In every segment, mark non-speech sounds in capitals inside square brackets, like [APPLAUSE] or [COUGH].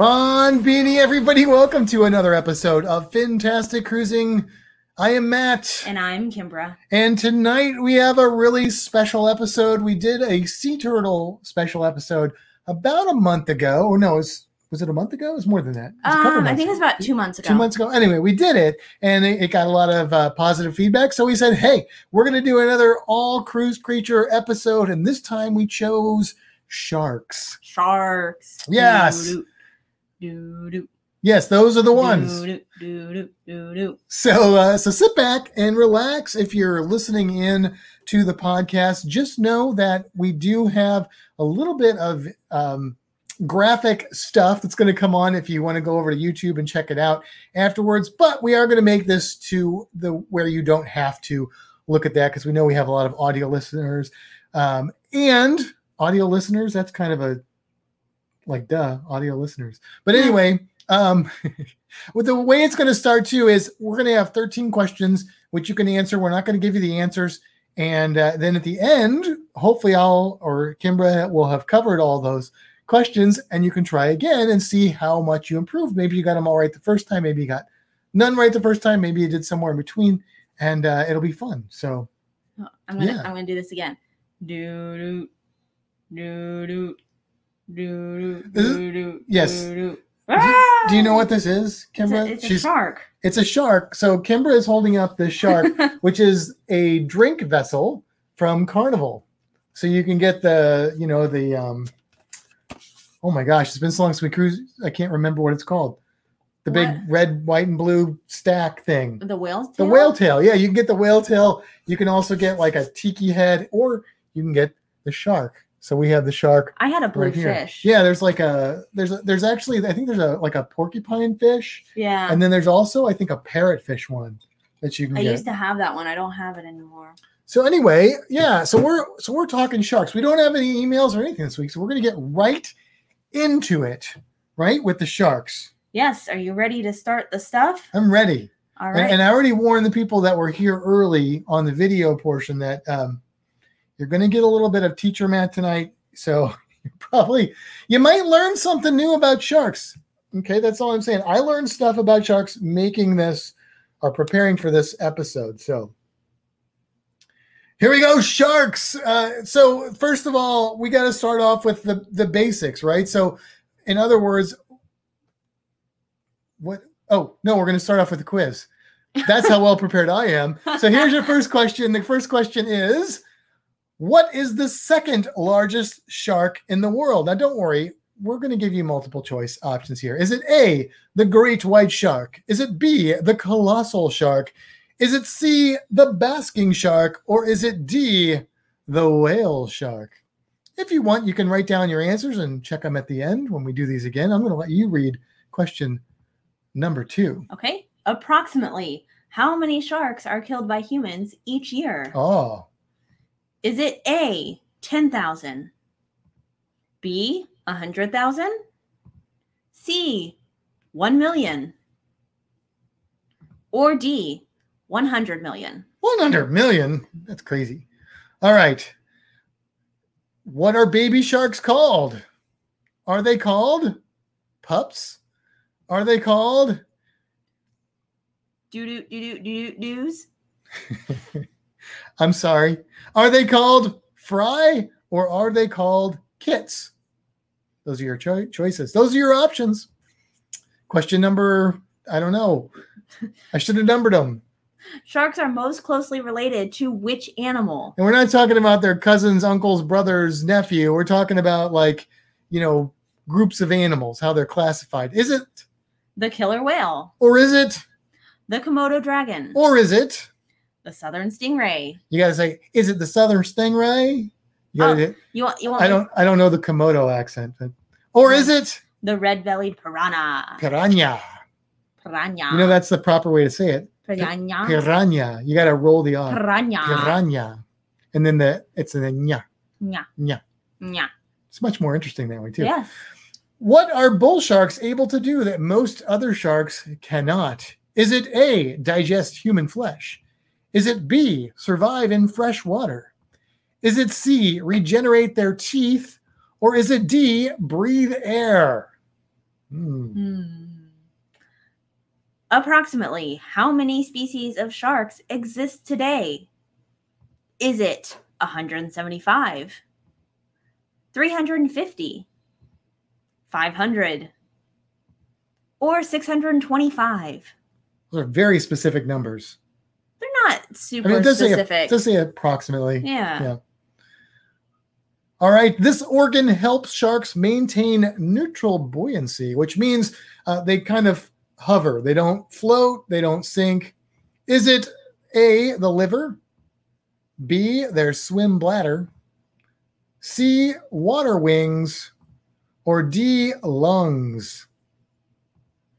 Bon bini, everybody, welcome to another episode of Fantastic Cruising. I am Matt, And I'm Kimbra. and tonight we have a really special episode. We did a sea turtle special episode about a month ago. Or no, it was, was it a month ago? It was more than that. It was a couple Um, I think it was about two months ago. two months ago. Anyway, we did it, and it, it got a lot of uh, positive feedback. So we said, "Hey, we're going to do another all cruise creature episode," and this time we chose sharks. Sharks. Yes. Yes, those are the ones. So, uh, so sit back and relax. If you're listening in to the podcast, just know that we do have a little bit of um, graphic stuff that's going to come on if you want to go over to YouTube and check it out afterwards. But we are going to make this to the where you don't have to look at that because we know we have a lot of audio listeners um, and audio listeners. That's kind of a like duh audio listeners. But anyway. Um, [LAUGHS] with the way it's going to start too is we're going to have 13 questions which you can answer we're not going to give you the answers and uh, then at the end hopefully i'll or kimbra will have covered all those questions and you can try again and see how much you improved maybe you got them all right the first time maybe you got none right the first time maybe you did somewhere in between and uh, it'll be fun so Oh, I'm gonna Yeah. I'm gonna do this again. Doo doo doo doo doo This is- doo doo. yes. doo-doo. do you know what this is It's kimbra a, it's a shark. it's a shark so kimbra is holding up this shark [LAUGHS] which is a drink vessel from Carnival. So you can get the, you know, the um oh my gosh, it's been so long since we cruise. I can't remember what it's called. The big red, white, and blue stack thing. the whale. The whale tail. Yeah, you can get the whale tail. You can also get like a tiki head, or you can get the shark. So we have the shark I had a blue right fish. Yeah, there's like a there's a, there's actually I think there's a like a porcupine fish, Yeah. and then there's also I think a parrotfish one that you can I get. used to have that one. I don't have it anymore. So anyway, yeah, so we're so we're talking sharks. We don't have any emails or anything this week, so we're gonna get right into it, right? With the sharks. Yes. Are you ready to start the stuff? I'm ready. All right. And, and I already warned the people that were here early on the video portion that um, you're gonna get a little bit of teacher Matt tonight. So [LAUGHS] you probably you might learn something new about sharks. Okay, that's all I'm saying. I learned stuff about sharks making this or preparing for this episode. So here we go, sharks. Uh, so first of all, we got to start off with the the basics, right? So, in other words, what? Oh no, we're going to start off with a quiz. That's how well prepared I am. So here's your first question. The first question is, what is the second largest shark in the world? Now, don't worry. We're going to give you multiple choice options here. Is it A, the great white shark? Is it B, the colossal shark? Is it C, the basking shark? Or is it D, the whale shark? If you want, you can write down your answers and check them at the end when we do these again. I'm going to let you read question number two. Okay. Approximately how many sharks are killed by humans each year? Oh, Is it A, 10,000? B, 100,000? C, 1 million? Or D, 100 million? 100 million. That's crazy. All right. What are baby sharks called? Are they called pups? Are they called? Do do do do do do's? [LAUGHS] I'm sorry. Are they called fry or are they called kits? Those are your choi- choices. Those are your options. Question number, I don't know. I should have numbered them. Sharks are most closely related to which animal? And we're not talking about their cousins, uncles, brothers, nephew. We're talking about like, you know, groups of animals, how they're classified. Is it, The killer whale, or is it, the Komodo dragon, or is it? The southern stingray. You gotta say, is it the southern stingray? You gotta, oh, You want you want I don't, I don't know the Komodo accent, but Or is it The red-bellied piranha. piranha? Piranha. You know that's the proper way to say it. piranha. Piranha. You got to roll the R. Piranha. Piranha. And then the it's a nya. Nya. Nya. Nya. It's much more interesting that way too. Yes. What are bull sharks able to do that most other sharks cannot? Is it A, digest human flesh? Is it B, survive in fresh water? Is it C, regenerate their teeth? Or is it D, breathe air? Hmm. Hmm. Approximately how many species of sharks exist today? Is it 175, 350, 500, or 625? Those are very specific numbers. Not I super mean, it does say, specific. it does say approximately. yeah. yeah. All right. This organ helps sharks maintain neutral buoyancy, which means uh, they kind of hover. They don't float, they don't sink. Is it A, the liver? B, their swim bladder? C, water wings? Or D, lungs?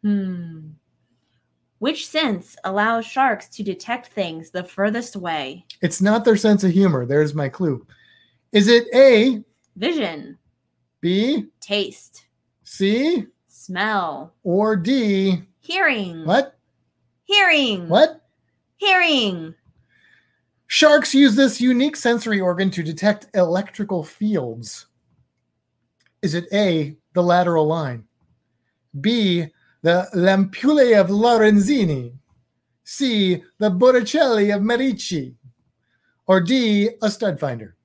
Hmm. Which sense allows sharks to detect things the furthest away? It's not their sense of humor. There's my clue. Is it A, Vision, B, taste, C, smell, or D? hearing. What? Hearing. What? Hearing. Sharks use this unique sensory organ to detect electrical fields. Is it A, the lateral line? B, the ampullae of Lorenzini? C, the Botticelli of Medici? Or D, a stud finder?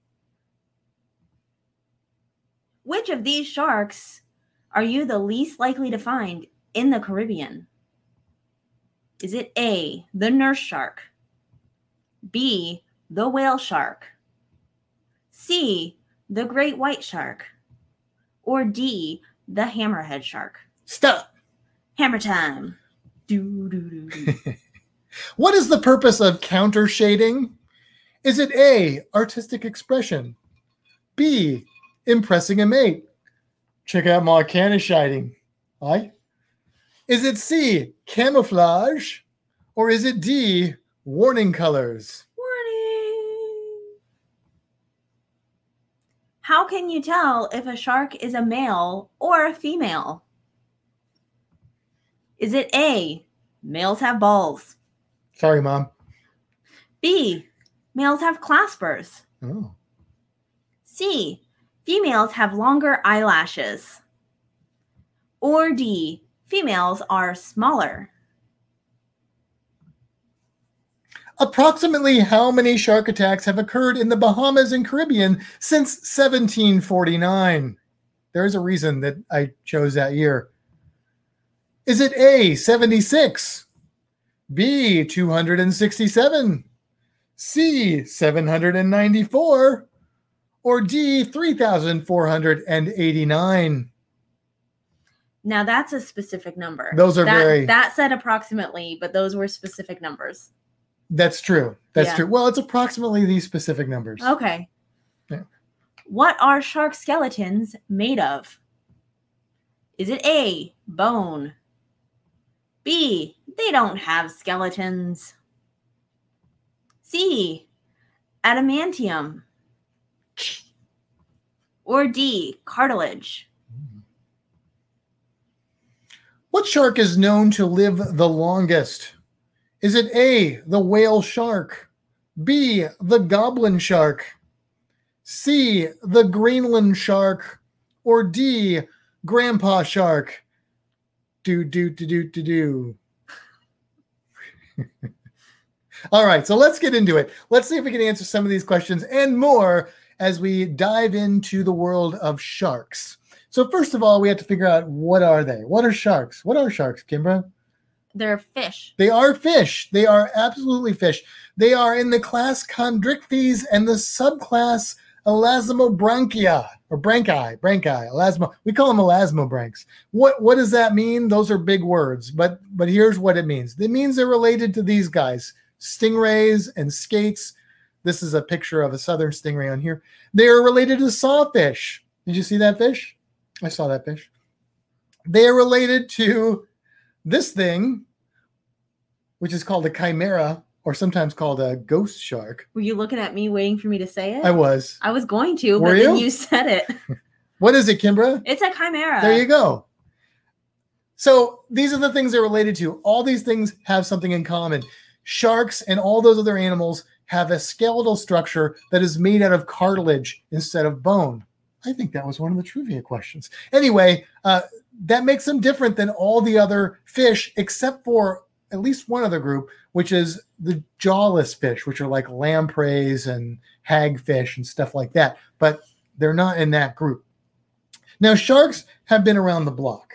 Which of these sharks are you the least likely to find in the Caribbean? Is it A, the nurse shark? B, the whale shark? C, the great white shark? Or D, the hammerhead shark? Stop. Hammer time. Do, do, do, do. [LAUGHS] What is the purpose of counter shading? Is it A, artistic expression? B, impressing a mate? Check out my canna shading. Aye. Is it C, camouflage? Or is it D, warning colors? Warning. How can you tell if a shark is a male or a female? Is it A, males have balls? Sorry, mom. B, males have claspers? Oh. C, females have longer eyelashes? Or D, females are smaller? Approximately how many shark attacks have occurred in the Bahamas and Caribbean since 1749? There's a reason that I chose that year. Is it A, 76, B, 267, C, 794, or D, 3,489? Now that's a specific number. Those are that, very- That said approximately, but those were specific numbers. That's true. That's Yeah. true. Well, it's approximately these specific numbers. Okay. Yeah. What are shark skeletons made of? Is it A, bone? B, they don't have skeletons. C, adamantium. Or D, cartilage. What shark is known to live the longest? Is it A, the whale shark, B, the goblin shark, C, the Greenland shark, or D, grandpa shark? Do, do, do, do, do, do. [LAUGHS] All right, so let's get into it. Let's see if we can answer some of these questions and more as we dive into the world of sharks. So first of all, we have to figure out what are they? What are sharks? What are sharks, Kimbra? They're fish. They are fish. They are absolutely fish. They are in the class Chondrichthyes and the subclass Elasmobranchia or branchi, branchi, elasmo. We call them elasmobranchs. What what does that mean? Those are big words, but but here's what it means. It means they're related to these guys, stingrays and skates. This is a picture of a southern stingray on here. They are related to sawfish. Did you see that fish? I saw that fish. They are related to this thing, which is called a chimera, or sometimes called a ghost shark. Were you looking at me waiting for me to say it? I was. I was going to, Were but then you? you said it. [LAUGHS] [LAUGHS] What is it, Kimbra? It's a chimera. There you go. So these are the things they're related to. All these things have something in common. Sharks and all those other animals have a skeletal structure that is made out of cartilage instead of bone. I think that was one of the trivia questions. Anyway, uh, that makes them different than all the other fish, except for at least one other group, which is the jawless fish, which are like lampreys and hagfish and stuff like that. But they're not in that group. Now, sharks have been around the block.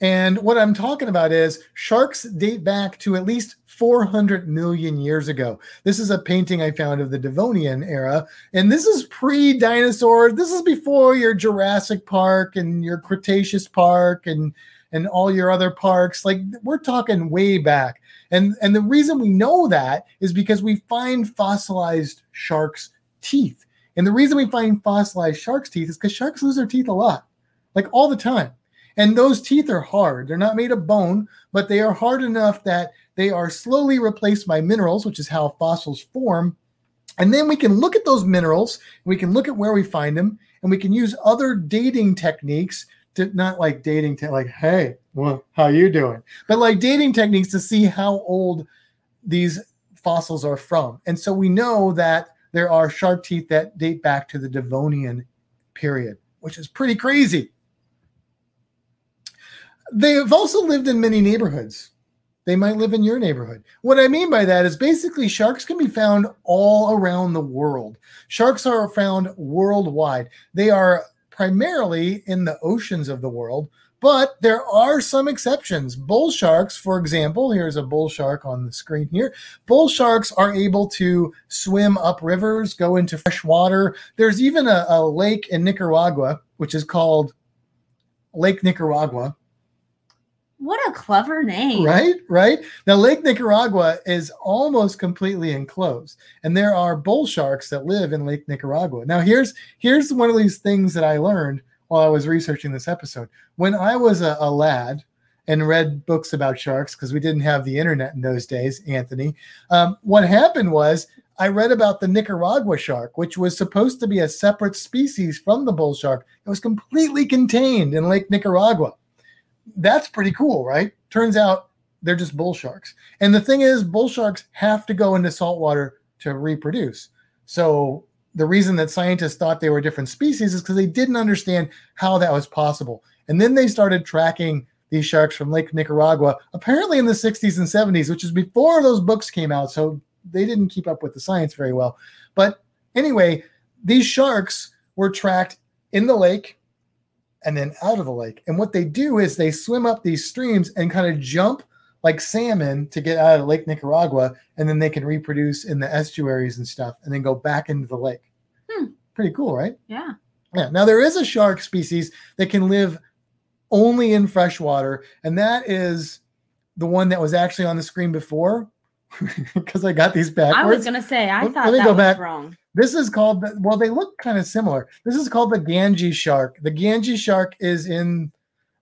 And what I'm talking about is sharks date back to at least 400 million years ago. This is a painting I found of the Devonian era. And this is pre dinosaurs. This is before your Jurassic Park and your Cretaceous Park and, and all your other parks. Like we're talking way back. And, and the reason we know that is because we find fossilized sharks' teeth. And the reason we find fossilized sharks' teeth is because sharks lose their teeth a lot, like all the time. And those teeth are hard. They're not made of bone, but they are hard enough that they are slowly replaced by minerals, which is how fossils form. And then we can look at those minerals, we can look at where we find them, and we can use other dating techniques not like dating to like, hey, well, how you doing? But like dating techniques to see how old these fossils are from. And so we know that there are shark teeth that date back to the Devonian period, which is pretty crazy. They have also lived in many neighborhoods. They might live in your neighborhood. What I mean by that is basically sharks can be found all around the world. Sharks are found worldwide. They are primarily in the oceans of the world, but there are some exceptions. Bull sharks, for example, here's a bull shark on the screen here. Bull sharks are able to swim up rivers, go into fresh water. There's even a, a lake in Nicaragua, which is called Lake Nicaragua. What a clever name. Right, right. Now, Lake Nicaragua is almost completely enclosed, and there are bull sharks that live in Lake Nicaragua. Now, here's here's one of these things that I learned while I was researching this episode. When I was a, a lad and read books about sharks, because we didn't have the internet in those days, Anthony, um, what happened was I read about the Nicaragua shark, which was supposed to be a separate species from the bull shark. It was completely contained in Lake Nicaragua that's pretty cool, right? Turns out they're just bull sharks. And the thing is, bull sharks have to go into salt water to reproduce. So the reason that scientists thought they were different species is because they didn't understand how that was possible. And then they started tracking these sharks from Lake Nicaragua, apparently in the 60s and 70s, which is before those books came out. So they didn't keep up with the science very well. But anyway, these sharks were tracked in the lake and then out of the lake. And what they do is they swim up these streams and kind of jump like salmon to get out of Lake Nicaragua, and then they can reproduce in the estuaries and stuff, and then go back into the lake. Hmm. Pretty cool, right? Yeah. Yeah. Now there is a shark species that can live only in fresh water, and that is the one that was actually on the screen before. [LAUGHS] Because I got these backwards. I was gonna say I Let- thought let me that go was back. wrong. This is called the, well, they look kind of similar. This is called the Ganges shark. The Ganges shark is in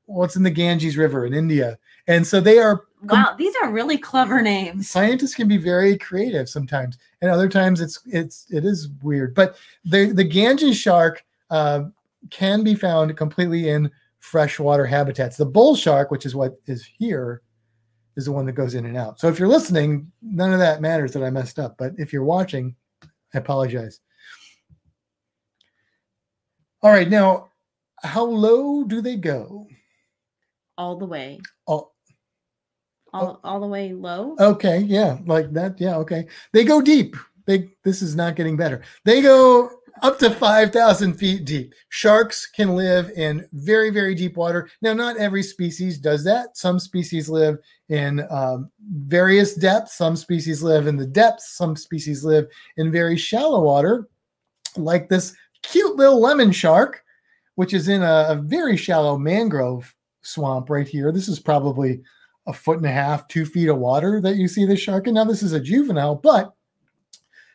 what's in the Ganges River in India. And so they are Wow, these are really clever names. scientists can be very creative sometimes, and other times it's it's it is weird. But the the Ganges shark uh, can be found completely in freshwater habitats. The bull shark, which is what is here, is the one that goes in and out. So if you're listening, none of that matters that I messed up. But if you're watching, I apologize. All right, now how low do they go? All the way. Oh, All, all the way low. Okay, yeah, like that. Yeah, okay. They go deep. They this is not getting better. They go up to 5,000 feet deep. Sharks can live in very, very deep water. Now, not every species does that. Some species live in um, various depths. Some species live in the depths. Some species live in very shallow water, like this cute little lemon shark, which is in a, a very shallow mangrove swamp right here. This is probably a foot and a half, two feet of water that you see the shark in. Now, this is a juvenile, but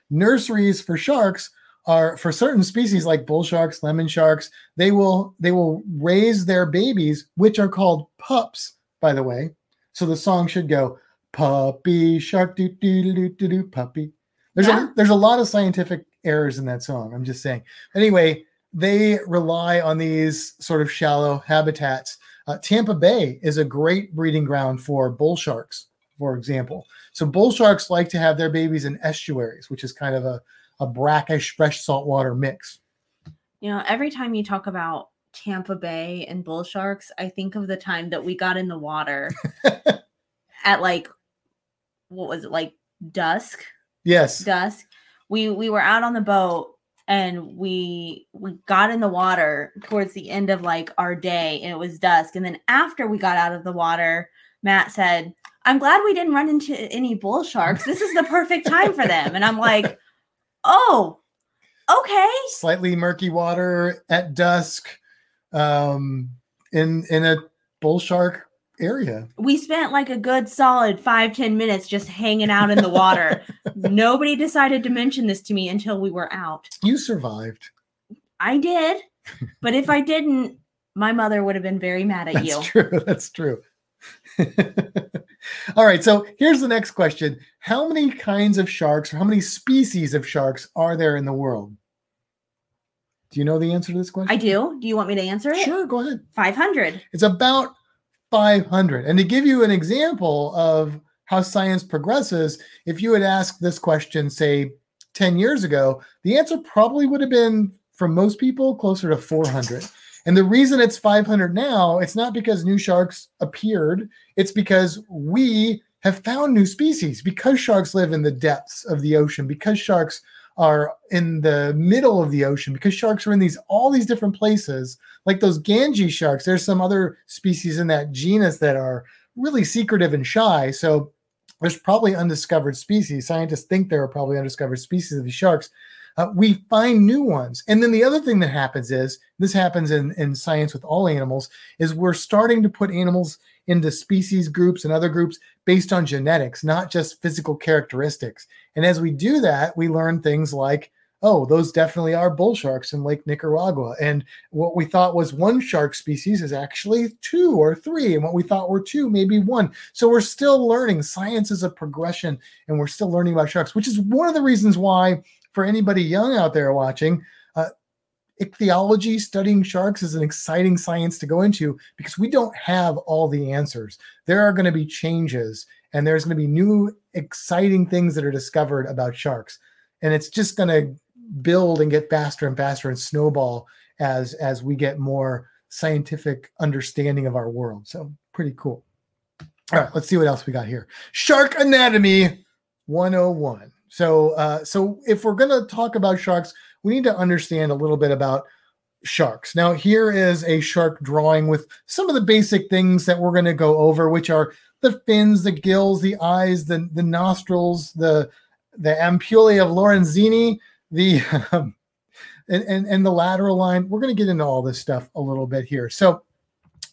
nurseries for sharks are for certain species like bull sharks, lemon sharks, they will they will raise their babies, which are called pups, by the way. So the song should go puppy shark do do do do do puppy. There's Yeah. a there's a lot of scientific errors in that song. I'm just saying. Anyway, they rely on these sort of shallow habitats. Uh, Tampa Bay is a great breeding ground for bull sharks, for example. So bull sharks like to have their babies in estuaries, which is kind of a, a brackish fresh saltwater mix. You know, every time you talk about Tampa Bay and bull sharks, I think of the time that we got in the water [LAUGHS] at like what was it like dusk? Yes. Dusk. We we were out on the boat and we we got in the water towards the end of like our day and it was dusk and then after we got out of the water Matt said, "I'm glad we didn't run into any bull sharks. This is the perfect time for them." And I'm like, [LAUGHS] "Oh, okay." Slightly murky water at dusk um, in in a bull shark area. we spent like a good solid five ten minutes just hanging out in the water [LAUGHS] nobody decided to mention this to me until we were out You survived. i did but if i didn't my mother would have been very mad at [LAUGHS] That's you That's true. That's true. [LAUGHS] All right. So here's the next question How many kinds of sharks or how many species of sharks are there in the world? Do you know the answer to this question? i do do you want me to answer it Sure. Go ahead. 500 It's about 500. And to give you an example of how science progresses, if you had asked this question, say, 10 years ago, the answer probably would have been, for most people, closer to 400. And the reason it's 500 now, it's not because new sharks appeared, it's because we have found new species. Because sharks live in the depths of the ocean, because sharks are in the middle of the ocean, because sharks are in these all these different places, like those Ganges sharks, there's some other species in that genus that are really secretive and shy. So there's probably undiscovered species. Scientists think there are probably undiscovered species of these sharks. Uh, we find new ones. And then the other thing that happens is this happens in, in science with all animals is we're starting to put animals into species groups and other groups based on genetics, not just physical characteristics. And as we do that, we learn things like, oh, those definitely are bull sharks in Lake Nicaragua. And what we thought was one shark species is actually two or three. And what we thought were two, maybe one. So we're still learning. Science is a progression, and we're still learning about sharks, which is one of the reasons why, for anybody young out there watching, uh, ichthyology, studying sharks, is an exciting science to go into because we don't have all the answers. There are going to be changes, and there's going to be new, exciting things that are discovered about sharks. And it's just going to build and get faster and faster and snowball as as we get more scientific understanding of our world. So pretty cool. All right, let's see what else we got here. Shark anatomy 101. So uh, so if we're gonna talk about sharks, we need to understand a little bit about sharks. Now, here is a shark drawing with some of the basic things that we're going to go over, which are the fins, the gills, the eyes, the, the nostrils, the the ampullae of Lorenzini, the um, and, and and the lateral line. We're going to get into all this stuff a little bit here. So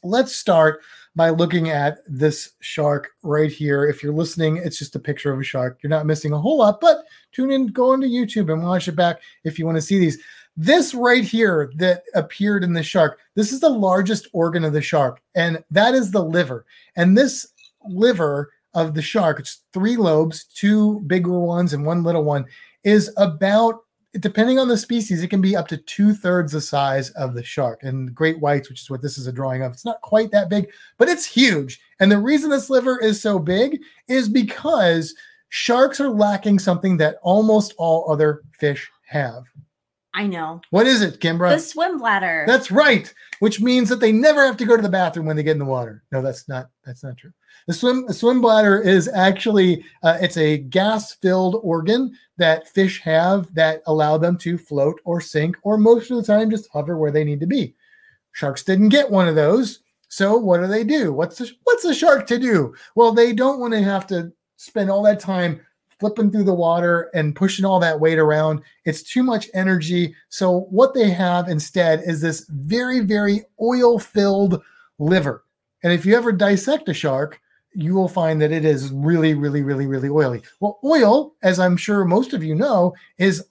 let's start by looking at this shark right here. If you're listening, it's just a picture of a shark. You're not missing a whole lot, but tune in, go onto YouTube and watch it back if you want to see these. This right here that appeared in the shark, this is the largest organ of the shark, and that is the liver. And this liver of the shark, it's three lobes, two bigger ones and one little one, is about depending on the species, it can be up to two thirds the size of the shark. And great whites, which is what this is a drawing of, it's not quite that big, but it's huge. And the reason this liver is so big is because sharks are lacking something that almost all other fish have. I know. What is it, Kimbra? The swim bladder. That's right, which means that they never have to go to the bathroom when they get in the water. No, that's not that's not true. The swim the swim bladder is actually uh, it's a gas filled organ that fish have that allow them to float or sink or most of the time just hover where they need to be. Sharks didn't get one of those, so what do they do? What's the, what's a shark to do? Well, they don't want to have to spend all that time flipping through the water and pushing all that weight around. It's too much energy. So, what they have instead is this very, very oil filled liver. And if you ever dissect a shark, you will find that it is really, really, really, really oily. Well, oil, as I'm sure most of you know, is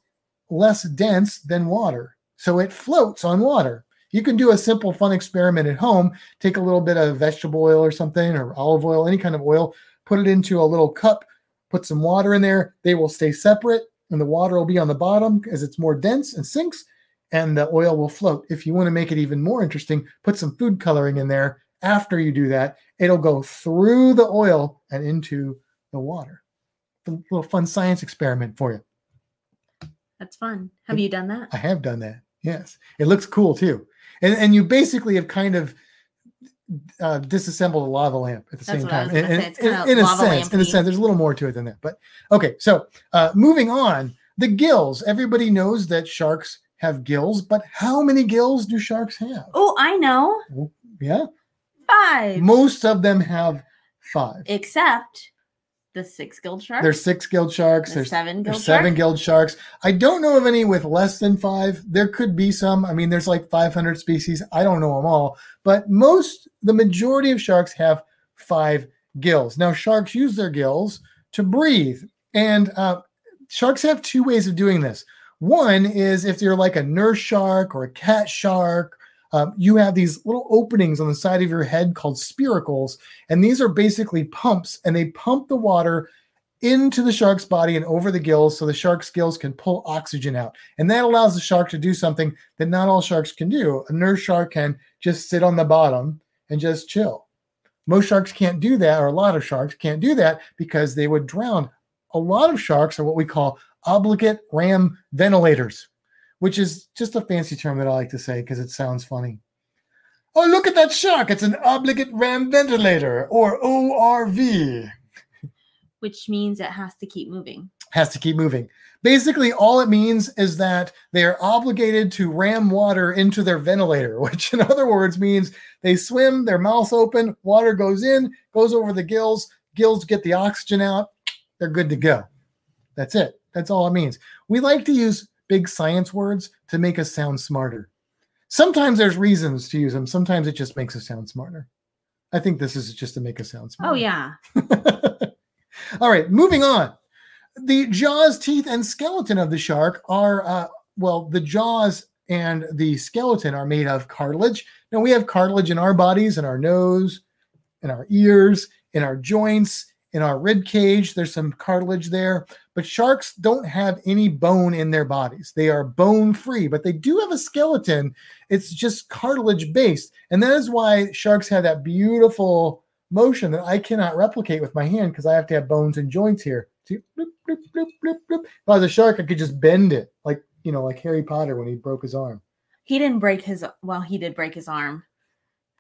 less dense than water. So it floats on water. You can do a simple fun experiment at home. Take a little bit of vegetable oil or something, or olive oil, any kind of oil, put it into a little cup, put some water in there. They will stay separate, and the water will be on the bottom as it's more dense and sinks, and the oil will float. If you want to make it even more interesting, put some food coloring in there. After you do that, it'll go through the oil and into the water. A little fun science experiment for you. That's fun. Have you done that? I have done that. Yes, it looks cool too, and and you basically have kind of uh, disassembled a lava lamp at the That's same time. gonna In, in- in a sense, in a sense, there's a little more to it than that. But okay, so uh, moving on, the gills. Everybody knows that sharks have gills, but how many gills do sharks have? Oh, I know. Yeah, Five. most of them have five. Except the six gilled sharks. There's six gilled sharks. the There's seven There's gilled seven gilled sharks. I don't know of any with less than five. There could be some. I mean, there's like 500 species. I don't know them all, but most, the majority of sharks have five gills. Now, sharks use their gills to breathe, and uh, sharks have two ways of doing this. One is if you're like a nurse shark or a cat shark, um, you have these little openings on the side of your head called spiracles, and these are basically pumps, and they pump the water into the shark's body and over the gills so the shark's gills can pull oxygen out. And that allows the shark to do something that not all sharks can do. A nurse shark can just sit on the bottom and just chill. Most sharks can't do that, or a lot of sharks can't do that because they would drown. A lot of sharks are what we call obligate ram ventilators, which is just a fancy term that I like to say because it sounds funny. Oh, look at that shark. It's an obligate ram ventilator or ORV. which means it has to keep moving. has to keep moving. Basically, all it means is that they are obligated to ram water into their ventilator, [LAUGHS] which in other words means they swim, their mouth open, water goes in, goes over the gills, gills get the oxygen out, they're good to go. That's it. That's all it means. We like to use big science words to make us sound smarter. Sometimes there's reasons to use them, sometimes it just makes us sound smarter. I think this is just to make us sound smarter. Oh yeah. [LAUGHS] All right, moving on. The jaws, teeth, and skeleton of the shark are, uh, well, the jaws and the skeleton are made of cartilage. Now, we have cartilage in our bodies, in our nose, in our ears, in our joints, in our rib cage. There's some cartilage there, but sharks don't have any bone in their bodies. They are bone free, but they do have a skeleton. It's just cartilage based. And that is why sharks have that beautiful motion that I cannot replicate with my hand because I have to have bones and joints here. See, bloop, bloop, bloop, bloop, bloop. If I was a shark, I could just bend it like you know, like Harry Potter when he broke his arm. He didn't break his well, he did break his arm.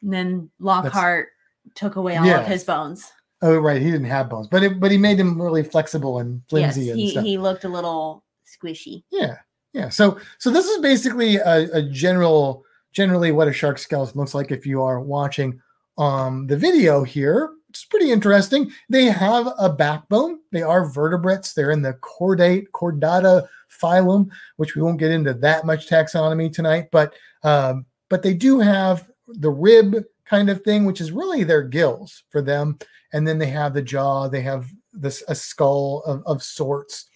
And then Lockhart took away all of his bones. Oh, right, he didn't have bones, but it, but he made him really flexible and flimsy yes, and he, stuff. he looked a little squishy. Yeah, yeah. So so this is basically a, a general, generally what a shark skeleton looks like if you are watching um the video here. It's pretty interesting. They have a backbone. They are vertebrates. They're in the chordate, chordata phylum, which we won't get into that much taxonomy tonight, but um, but they do have the rib kind of thing, which is really their gills for them. And then they have the jaw, they have this a skull of, of sorts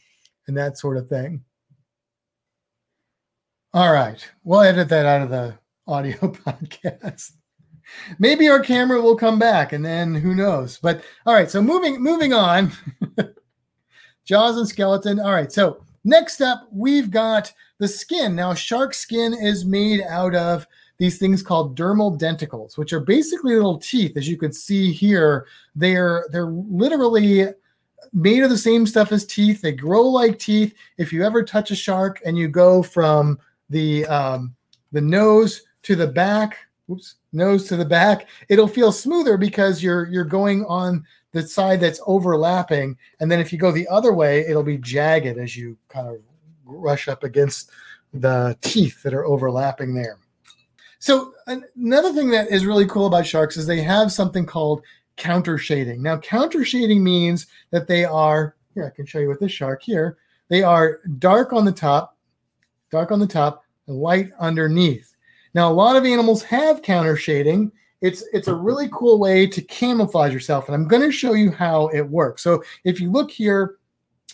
and that sort of thing. All right. We'll edit that out of the audio [LAUGHS] podcast. Maybe our camera will come back and then who knows. But all right, so moving moving on. [LAUGHS] Jaws and skeleton. All right. So next up, we've got the skin. Now, shark skin is made out of these things called dermal denticles, which are basically little teeth, as you can see here. They're they're literally made of the same stuff as teeth. They grow like teeth. If you ever touch a shark and you go from the um, the nose to the back, oops, nose to the back, it'll feel smoother because you're you're going on the side that's overlapping, and then if you go the other way, it'll be jagged as you kind of rush up against the teeth that are overlapping there. So another thing that is really cool about sharks is they have something called counter shading. Now, counter shading means that they are here. I can show you with this shark here. They are dark on the top, dark on the top, and light underneath. Now, a lot of animals have counter shading. It's it's a really cool way to camouflage yourself, and I'm going to show you how it works. So, if you look here,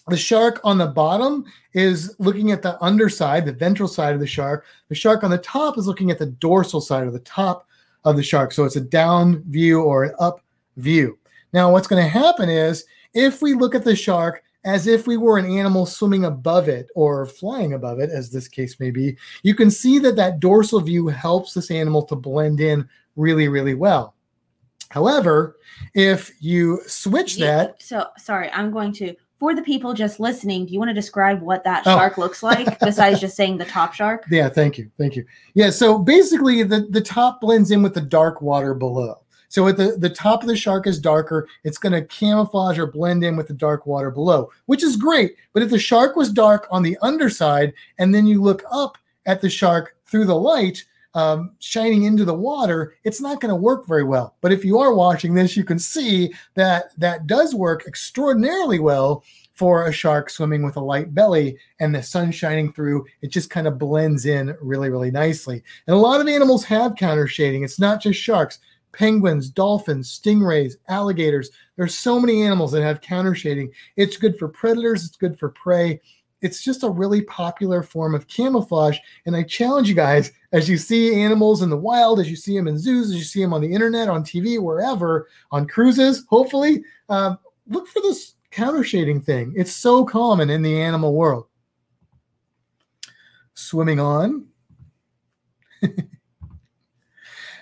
the shark on the bottom is looking at the underside, the ventral side of the shark. The shark on the top is looking at the dorsal side of the top of the shark. So it's a down view or an up view. Now, what's going to happen is if we look at the shark as if we were an animal swimming above it or flying above it, as this case may be, you can see that that dorsal view helps this animal to blend in really, really well. However, if you switch that. So, sorry, I'm going to for the people just listening, do you want to describe what that oh. shark looks like [LAUGHS] besides just saying the top shark? Yeah, thank you. Thank you. Yeah, so basically the, the top blends in with the dark water below. So at the, the top of the shark is darker, it's going to camouflage or blend in with the dark water below, which is great. But if the shark was dark on the underside and then you look up at the shark through the light, um, shining into the water, it's not going to work very well. But if you are watching this, you can see that that does work extraordinarily well for a shark swimming with a light belly and the sun shining through. It just kind of blends in really, really nicely. And a lot of animals have counter shading. It's not just sharks. Penguins, dolphins, stingrays, alligators. There's so many animals that have counter shading. It's good for predators, it's good for prey it's just a really popular form of camouflage. And I challenge you guys, as you see animals in the wild, as you see them in zoos, as you see them on the internet, on TV, wherever, on cruises, hopefully, uh, look for this counter shading thing. It's so common in the animal world. Swimming on. [LAUGHS]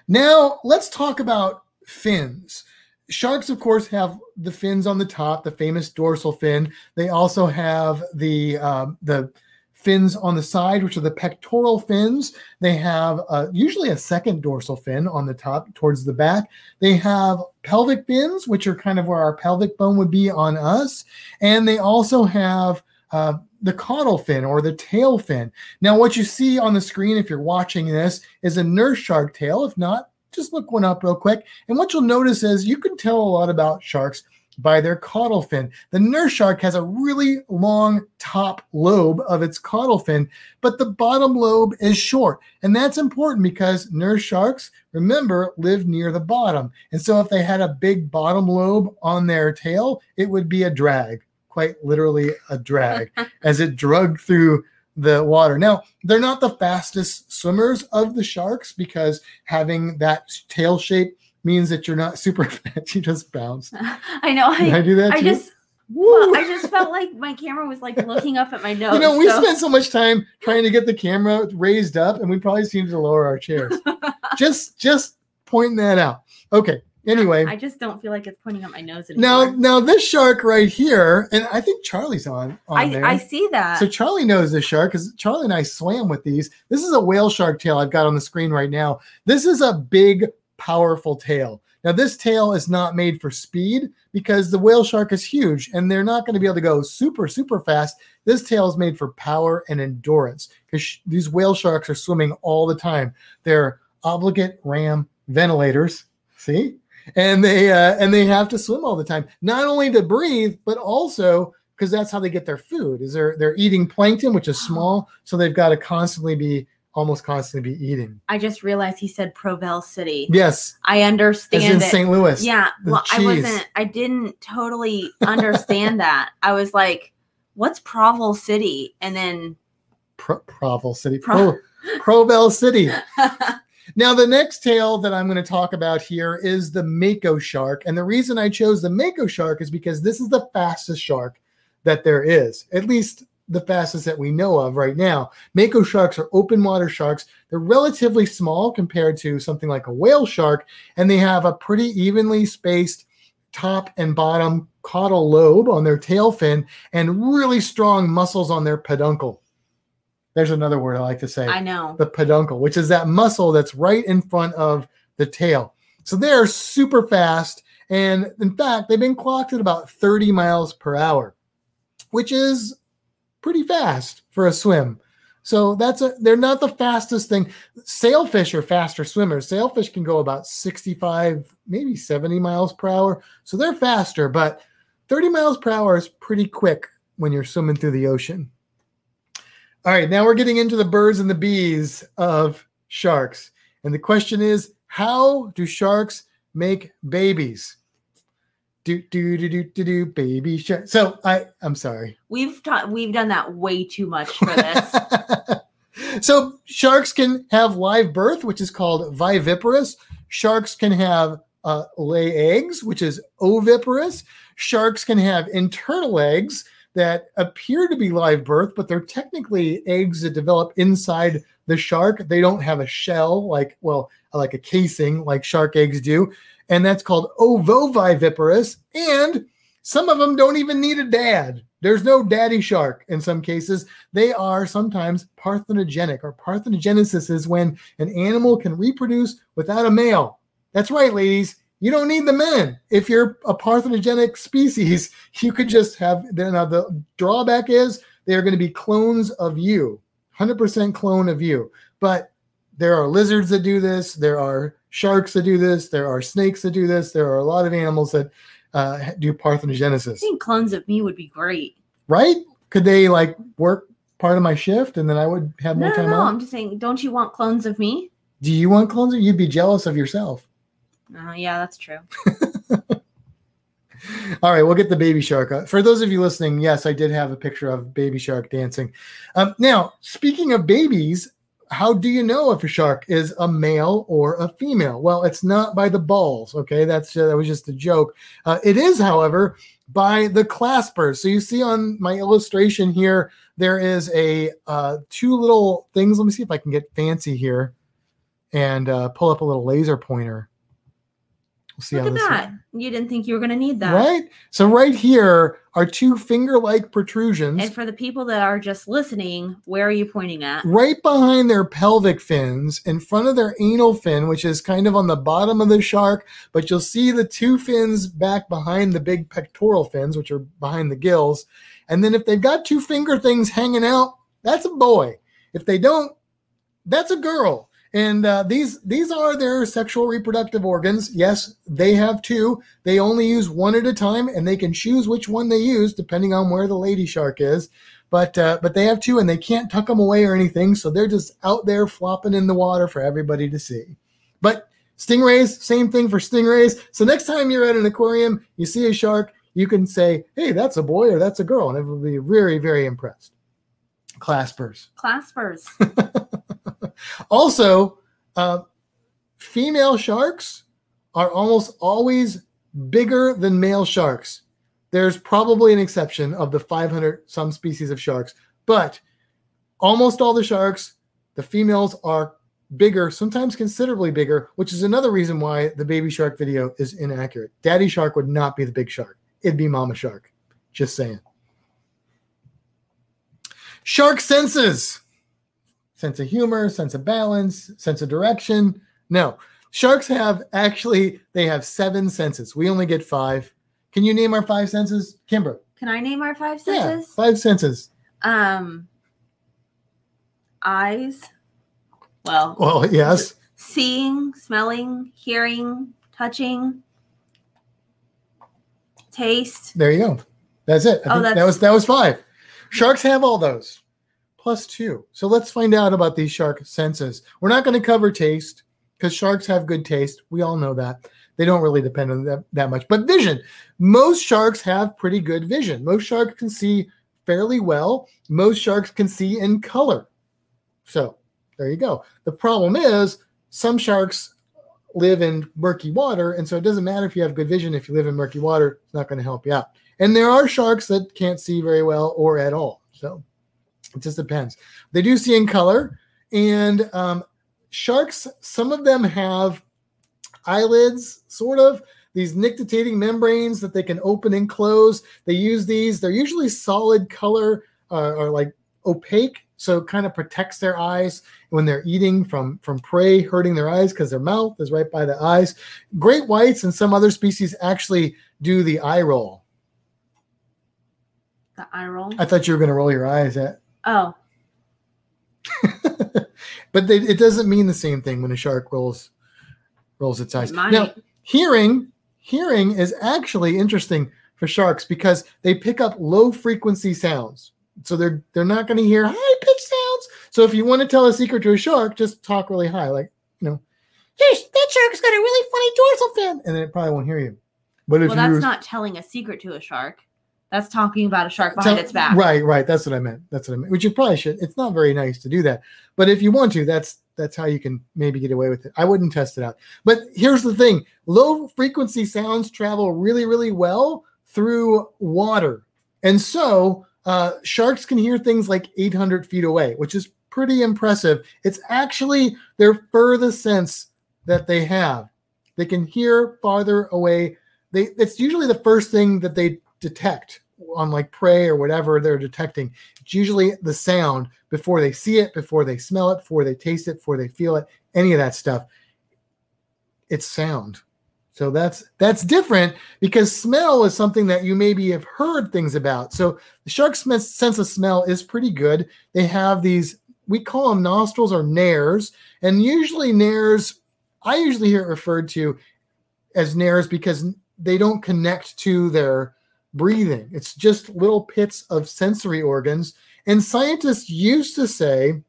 now, let's talk about fins. Sharks, of course, have the fins on the top, the famous dorsal fin. They also have the uh, the fins on the side, which are the pectoral fins. They have uh, usually a second dorsal fin on the top towards the back. They have pelvic fins, which are kind of where our pelvic bone would be on us. And they also have uh, the caudal fin or the tail fin. Now, what you see on the screen, if you're watching this, is a nurse shark tail. If not, just look one up real quick. And what you'll notice is you can tell a lot about sharks by their caudal fin. The nurse shark has a really long top lobe of its caudal fin, but the bottom lobe is short. And that's important because nurse sharks, remember, live near the bottom. And so if they had a big bottom lobe on their tail, it would be a drag, quite literally a drag, [LAUGHS] as it drug through the water. Now, they're not the fastest swimmers of the sharks because having that tail shape means that you're not [LAUGHS] super fast. You just bounce. [LAUGHS] I know. I, I do that. I too? just well, I just felt like my camera was like [LAUGHS] looking up at my nose. You know, we so. spent so much time trying to get the camera raised up, and we probably seem to lower our chairs. just, just pointing that out. Okay. Anyway, I just don't feel like it's pointing up my nose anymore. Now, now this shark right here, and I think Charlie's on. on I, there. I see that. So Charlie knows this shark because Charlie and I swam with these. This is a whale shark tail I've got on the screen right now. This is a big, powerful tail. Now, this tail is not made for speed because the whale shark is huge and they're not going to be able to go super, super fast. This tail is made for power and endurance because sh- these whale sharks are swimming all the time. They're obligate ram ventilators. See? And they uh, and they have to swim all the time, not only to breathe, but also because that's how they get their food. Is they're they're eating plankton, which is [GASPS] small, so they've got to constantly be almost constantly be eating. I just realized he said Provel City. Yes, I understand. As in St. Louis. Yeah, well, cheese. I wasn't. I didn't totally understand [LAUGHS] that. I was like, "What's Provel City?" And then Pro- Provel City. Pro- Provel City. [LAUGHS] Now, the next tail that I'm going to talk about here is the Mako shark. And the reason I chose the Mako shark is because this is the fastest shark that there is, at least the fastest that we know of right now. Mako sharks are open water sharks. They're relatively small compared to something like a whale shark, and they have a pretty evenly spaced top and bottom caudal lobe on their tail fin and really strong muscles on their peduncle. There's another word I like to say. I know. The peduncle, which is that muscle that's right in front of the tail. So they're super fast. And in fact, they've been clocked at about 30 miles per hour, which is pretty fast for a swim. So that's a they're not the fastest thing. Sailfish are faster swimmers. Sailfish can go about 65, maybe 70 miles per hour. So they're faster, but 30 miles per hour is pretty quick when you're swimming through the ocean. All right, now we're getting into the birds and the bees of sharks. And the question is how do sharks make babies? do do do do do do baby shark. So I I'm sorry. We've taught we've done that way too much for this. [LAUGHS] so sharks can have live birth, which is called viviparous. Sharks can have uh, lay eggs, which is oviparous. Sharks can have internal eggs that appear to be live birth, but they're technically eggs that develop inside the shark. They don't have a shell like well, like a casing like shark eggs do, and that's called ovoviviparous. And some of them don't even need a dad. There's no daddy shark in some cases. They are sometimes parthenogenic, or parthenogenesis is when an animal can reproduce without a male. That's right, ladies. You don't need the men. If you're a parthenogenic species, [LAUGHS] you could just have. Now, the drawback is they are going to be clones of you, 100% clone of you. But there are lizards that do this. There are sharks that do this. There are snakes that do this. There are a lot of animals that uh, do parthenogenesis. I think clones of me would be great. Right? Could they like work part of my shift and then I would have No, more no, time no. off? I'm just saying, don't you want clones of me? Do you want clones? Or you'd be jealous of yourself. Uh, yeah, that's true. [LAUGHS] All right, we'll get the baby shark. For those of you listening, yes, I did have a picture of baby shark dancing. Um, now, speaking of babies, how do you know if a shark is a male or a female? Well, it's not by the balls. Okay, that's uh, that was just a joke. Uh, it is, however, by the claspers. So you see on my illustration here, there is a uh, two little things. Let me see if I can get fancy here and uh, pull up a little laser pointer. We'll see Look how at that. You didn't think you were going to need that. Right? So right here are two finger-like protrusions And for the people that are just listening, where are you pointing at? right behind their pelvic fins, in front of their anal fin, which is kind of on the bottom of the shark, but you'll see the two fins back behind the big pectoral fins, which are behind the gills. And then if they've got two finger things hanging out, that's a boy. If they don't, that's a girl. And uh, these these are their sexual reproductive organs. Yes, they have two. They only use one at a time, and they can choose which one they use depending on where the lady shark is. But uh, but they have two, and they can't tuck them away or anything, so they're just out there flopping in the water for everybody to see. But stingrays, same thing for stingrays. So next time you're at an aquarium, you see a shark, you can say, "Hey, that's a boy or that's a girl," and everyone will be very very impressed. Claspers. Claspers. [LAUGHS] Also, uh, female sharks are almost always bigger than male sharks. There's probably an exception of the 500 some species of sharks, but almost all the sharks, the females are bigger, sometimes considerably bigger, which is another reason why the baby shark video is inaccurate. Daddy shark would not be the big shark, it'd be mama shark. Just saying. Shark senses sense of humor, sense of balance, sense of direction. No, sharks have actually they have seven senses. We only get five. Can you name our five senses, Kimber? Can I name our five senses? Yeah, five senses. Um, eyes. Well, Well, yes. seeing, smelling, hearing, touching, taste. There you go. That's it. I Oh, think that was that was five. Sharks have all those plus two. So let's find out about these shark senses. We're not going to cover taste because sharks have good taste. We all know that. They don't really depend on that, that much. But vision. Most sharks have pretty good vision. Most sharks can see fairly well. Most sharks can see in color. So there you go. The problem is some sharks live in murky water, and so it doesn't matter if you have good vision. If you live in murky water, it's not going to help you out. And there are sharks that can't see very well or at all. So it just depends. They do see in color, and um, sharks. Some of them have eyelids, sort of these nictitating membranes that they can open and close. They use these. They're usually solid color uh, or like opaque, so it kind of protects their eyes when they're eating from from prey, hurting their eyes because their mouth is right by the eyes. Great whites and some other species actually do the eye roll. The eye roll. I thought you were going to roll your eyes at, Oh, [LAUGHS] but they, it doesn't mean the same thing when a shark rolls rolls its eyes. it. Now, hearing hearing is actually interesting for sharks because they pick up low frequency sounds. So they're they're not going to hear high pitched sounds. So if you want to tell a secret to a shark, just talk really high, like you know, "Yes, that shark's got a really funny dorsal fin," and then it probably won't hear you. But if well, that's not telling a secret to a shark. That's talking about a shark behind Tell- its back. Right, right. That's what I meant. That's what I meant. Which you probably should. It's not very nice to do that. But if you want to, that's that's how you can maybe get away with it. I wouldn't test it out. But here's the thing: low frequency sounds travel really, really well through water, and so uh, sharks can hear things like 800 feet away, which is pretty impressive. It's actually their furthest sense that they have. They can hear farther away. They it's usually the first thing that they detect on like prey or whatever they're detecting. It's usually the sound before they see it, before they smell it, before they taste it, before they feel it, any of that stuff. It's sound. So that's that's different because smell is something that you maybe have heard things about. So the shark's sense of smell is pretty good. They have these we call them nostrils or nares, and usually nares I usually hear it referred to as nares because they don't connect to their breathing. It's just little pits of sensory organs. And scientists used to say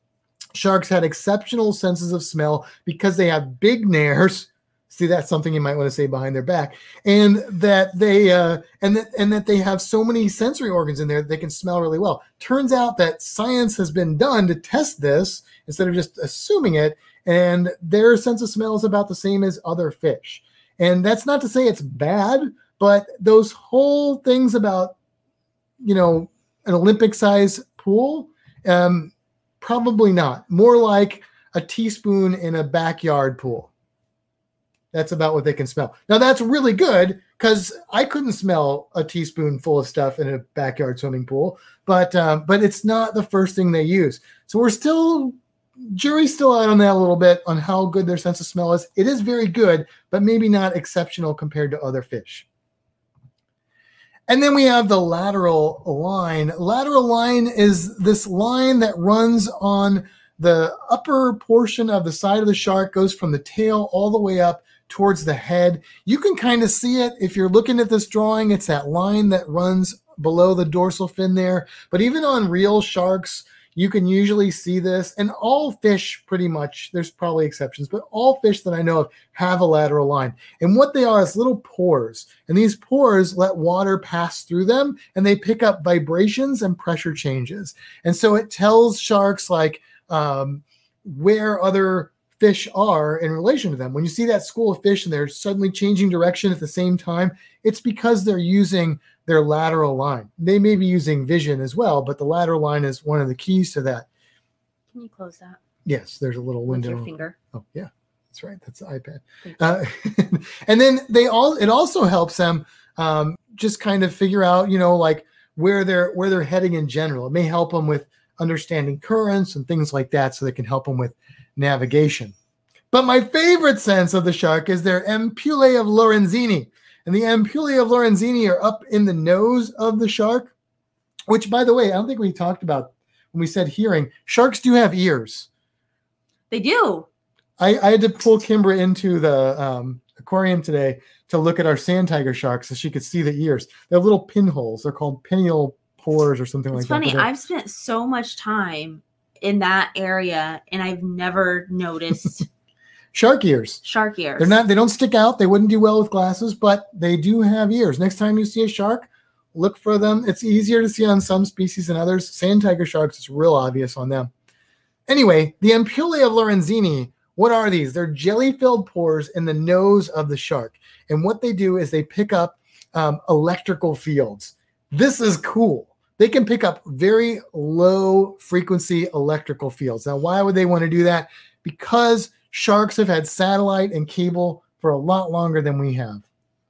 sharks had exceptional senses of smell because they have big nares. See, that's something you might want to say behind their back, and that they uh, and that and that they have so many sensory organs in there that they can smell really well. Turns out that science has been done to test this instead of just assuming it, and their sense of smell is about the same as other fish. And that's not to say it's bad, but those whole things about you know an olympic size pool um probably not. More like a teaspoon in a backyard pool. That's about what they can smell. Now that's really good because i couldn't smell a teaspoon full of stuff in a backyard swimming pool but um, but it's not the first thing they use. So we're still jury's still out on that a little bit on how good their sense of smell is. It is very good but maybe not exceptional compared to other fish and then we have the lateral line. Lateral line is this line that runs on the upper portion of the side of the shark, goes from the tail all the way up towards the head. You can kind of see it if you're looking at this drawing. It's that line that runs below the dorsal fin there. But even on real sharks, you can usually see this. And all fish, pretty much, there's probably exceptions, but all fish that I know of have a lateral line. And what they are is little pores. And these pores let water pass through them and they pick up vibrations and pressure changes. And so it tells sharks like um, where other fish are in relation to them. When you see that school of fish and they're suddenly changing direction at the same time, it's because they're using their lateral line. They may be using vision as well, but the lateral line is one of the keys to that. Can you close that Yes, there's a little with window. your finger? Oh, yeah, that's right. That's the iPad. Uh, [LAUGHS] and then they all it also helps them um, just kind of figure out, you know, like where they're where they're heading in general. It may help them with understanding currents and things like that, so they can help them with navigation. But my favorite sense of the shark is their ampullae of Lorenzini. And the ampullae of Lorenzini are up in the nose of the shark, which, by the way, I don't think we talked about when we said hearing. Sharks do have ears. They do. I, I had to pull Kimbra into the um, aquarium today to look at our sand tiger sharks so she could see the ears. They have little pinholes. They're called pineal pores or something It's like funny. that. but they're- I've spent so much time in that area and I've never noticed [LAUGHS] Shark ears. shark ears. They're not. They don't stick out. They wouldn't do well with glasses, but they do have ears. Next time you see a shark, look for them. It's easier to see on some species than others. Sand tiger sharks, it's real obvious on them. Anyway, the ampullae of Lorenzini. What are these? They're jelly-filled pores in the nose of the shark, and what they do is they pick up um, electrical fields. This is cool. They can pick up very low frequency electrical fields. Now, why would they want to do that? Because sharks have had satellite and cable for a lot longer than we have.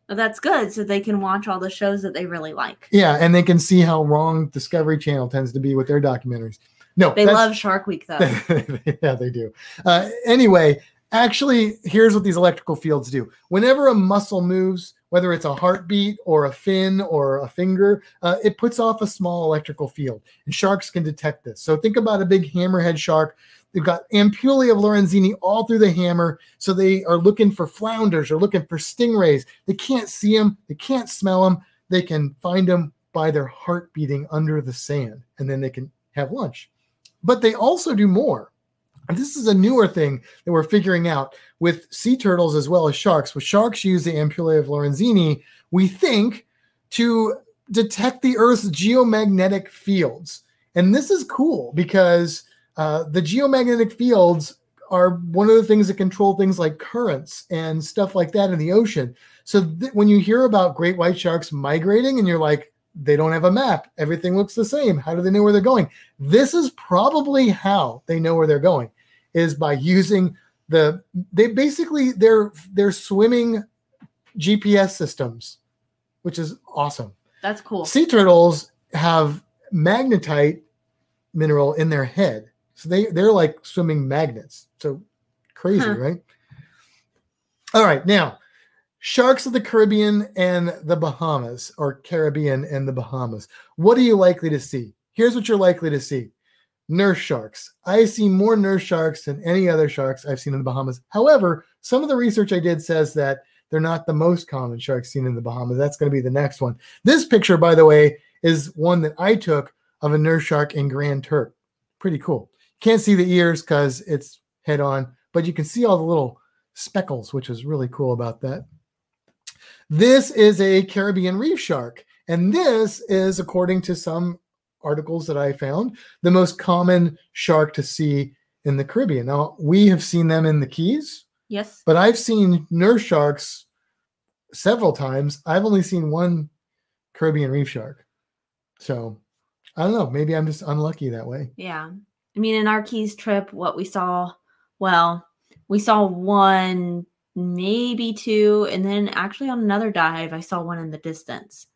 Well, that's good. So they can watch all the shows that they really like. Yeah, and they can see how wrong Discovery Channel tends to be with their documentaries. No, They love Shark Week though. [LAUGHS] yeah, they do. Uh, anyway, actually, here's what these electrical fields do. Whenever a muscle moves, whether it's a heartbeat or a fin or a finger, uh, it puts off a small electrical field. And sharks can detect this. So think about a big hammerhead shark. They've got ampullae of Lorenzini all through the hammer. So they are looking for flounders or looking for stingrays. They can't see them, they can't smell them. They can find them by their heart beating under the sand, and then they can have lunch. But they also do more. And this is a newer thing that we're figuring out with sea turtles as well as sharks. With sharks use the ampullae of Lorenzini, we think, to detect the Earth's geomagnetic fields. And this is cool because uh, the geomagnetic fields are one of the things that control things like currents and stuff like that in the ocean. So th- when you hear about great white sharks migrating and you're like, they don't have a map, everything looks the same. How do they know where they're going? This is probably how they know where they're going is by using the they basically they're they're swimming GPS systems, which is awesome. That's cool. Sea turtles have magnetite mineral in their head. So they, they're like swimming magnets. So crazy, Huh. right? All right. Now, sharks of the Caribbean and the Bahamas, or Caribbean and the Bahamas. What are you likely to see? Here's what you're likely to see nurse sharks. I see more nurse sharks than any other sharks I've seen in the Bahamas. However, some of the research I did says that they're not the most common sharks seen in the Bahamas. That's going to be the next one. This picture, by the way, is one that I took of a nurse shark in Grand Turk. Pretty cool. Can't see the ears because it's head on, but you can see all the little speckles, which is really cool about that. This is a Caribbean reef shark, and this is, according to some articles that I found, the most common shark to see in the Caribbean. Now, we have seen them in the Keys, Yes. but I've seen nurse sharks several times. I've only seen one Caribbean reef shark. So I don't know. Maybe I'm just unlucky that way. Yeah. I mean, in our Keys trip, what we saw, well, we saw one, maybe two, and then actually on another dive, I saw one in the distance.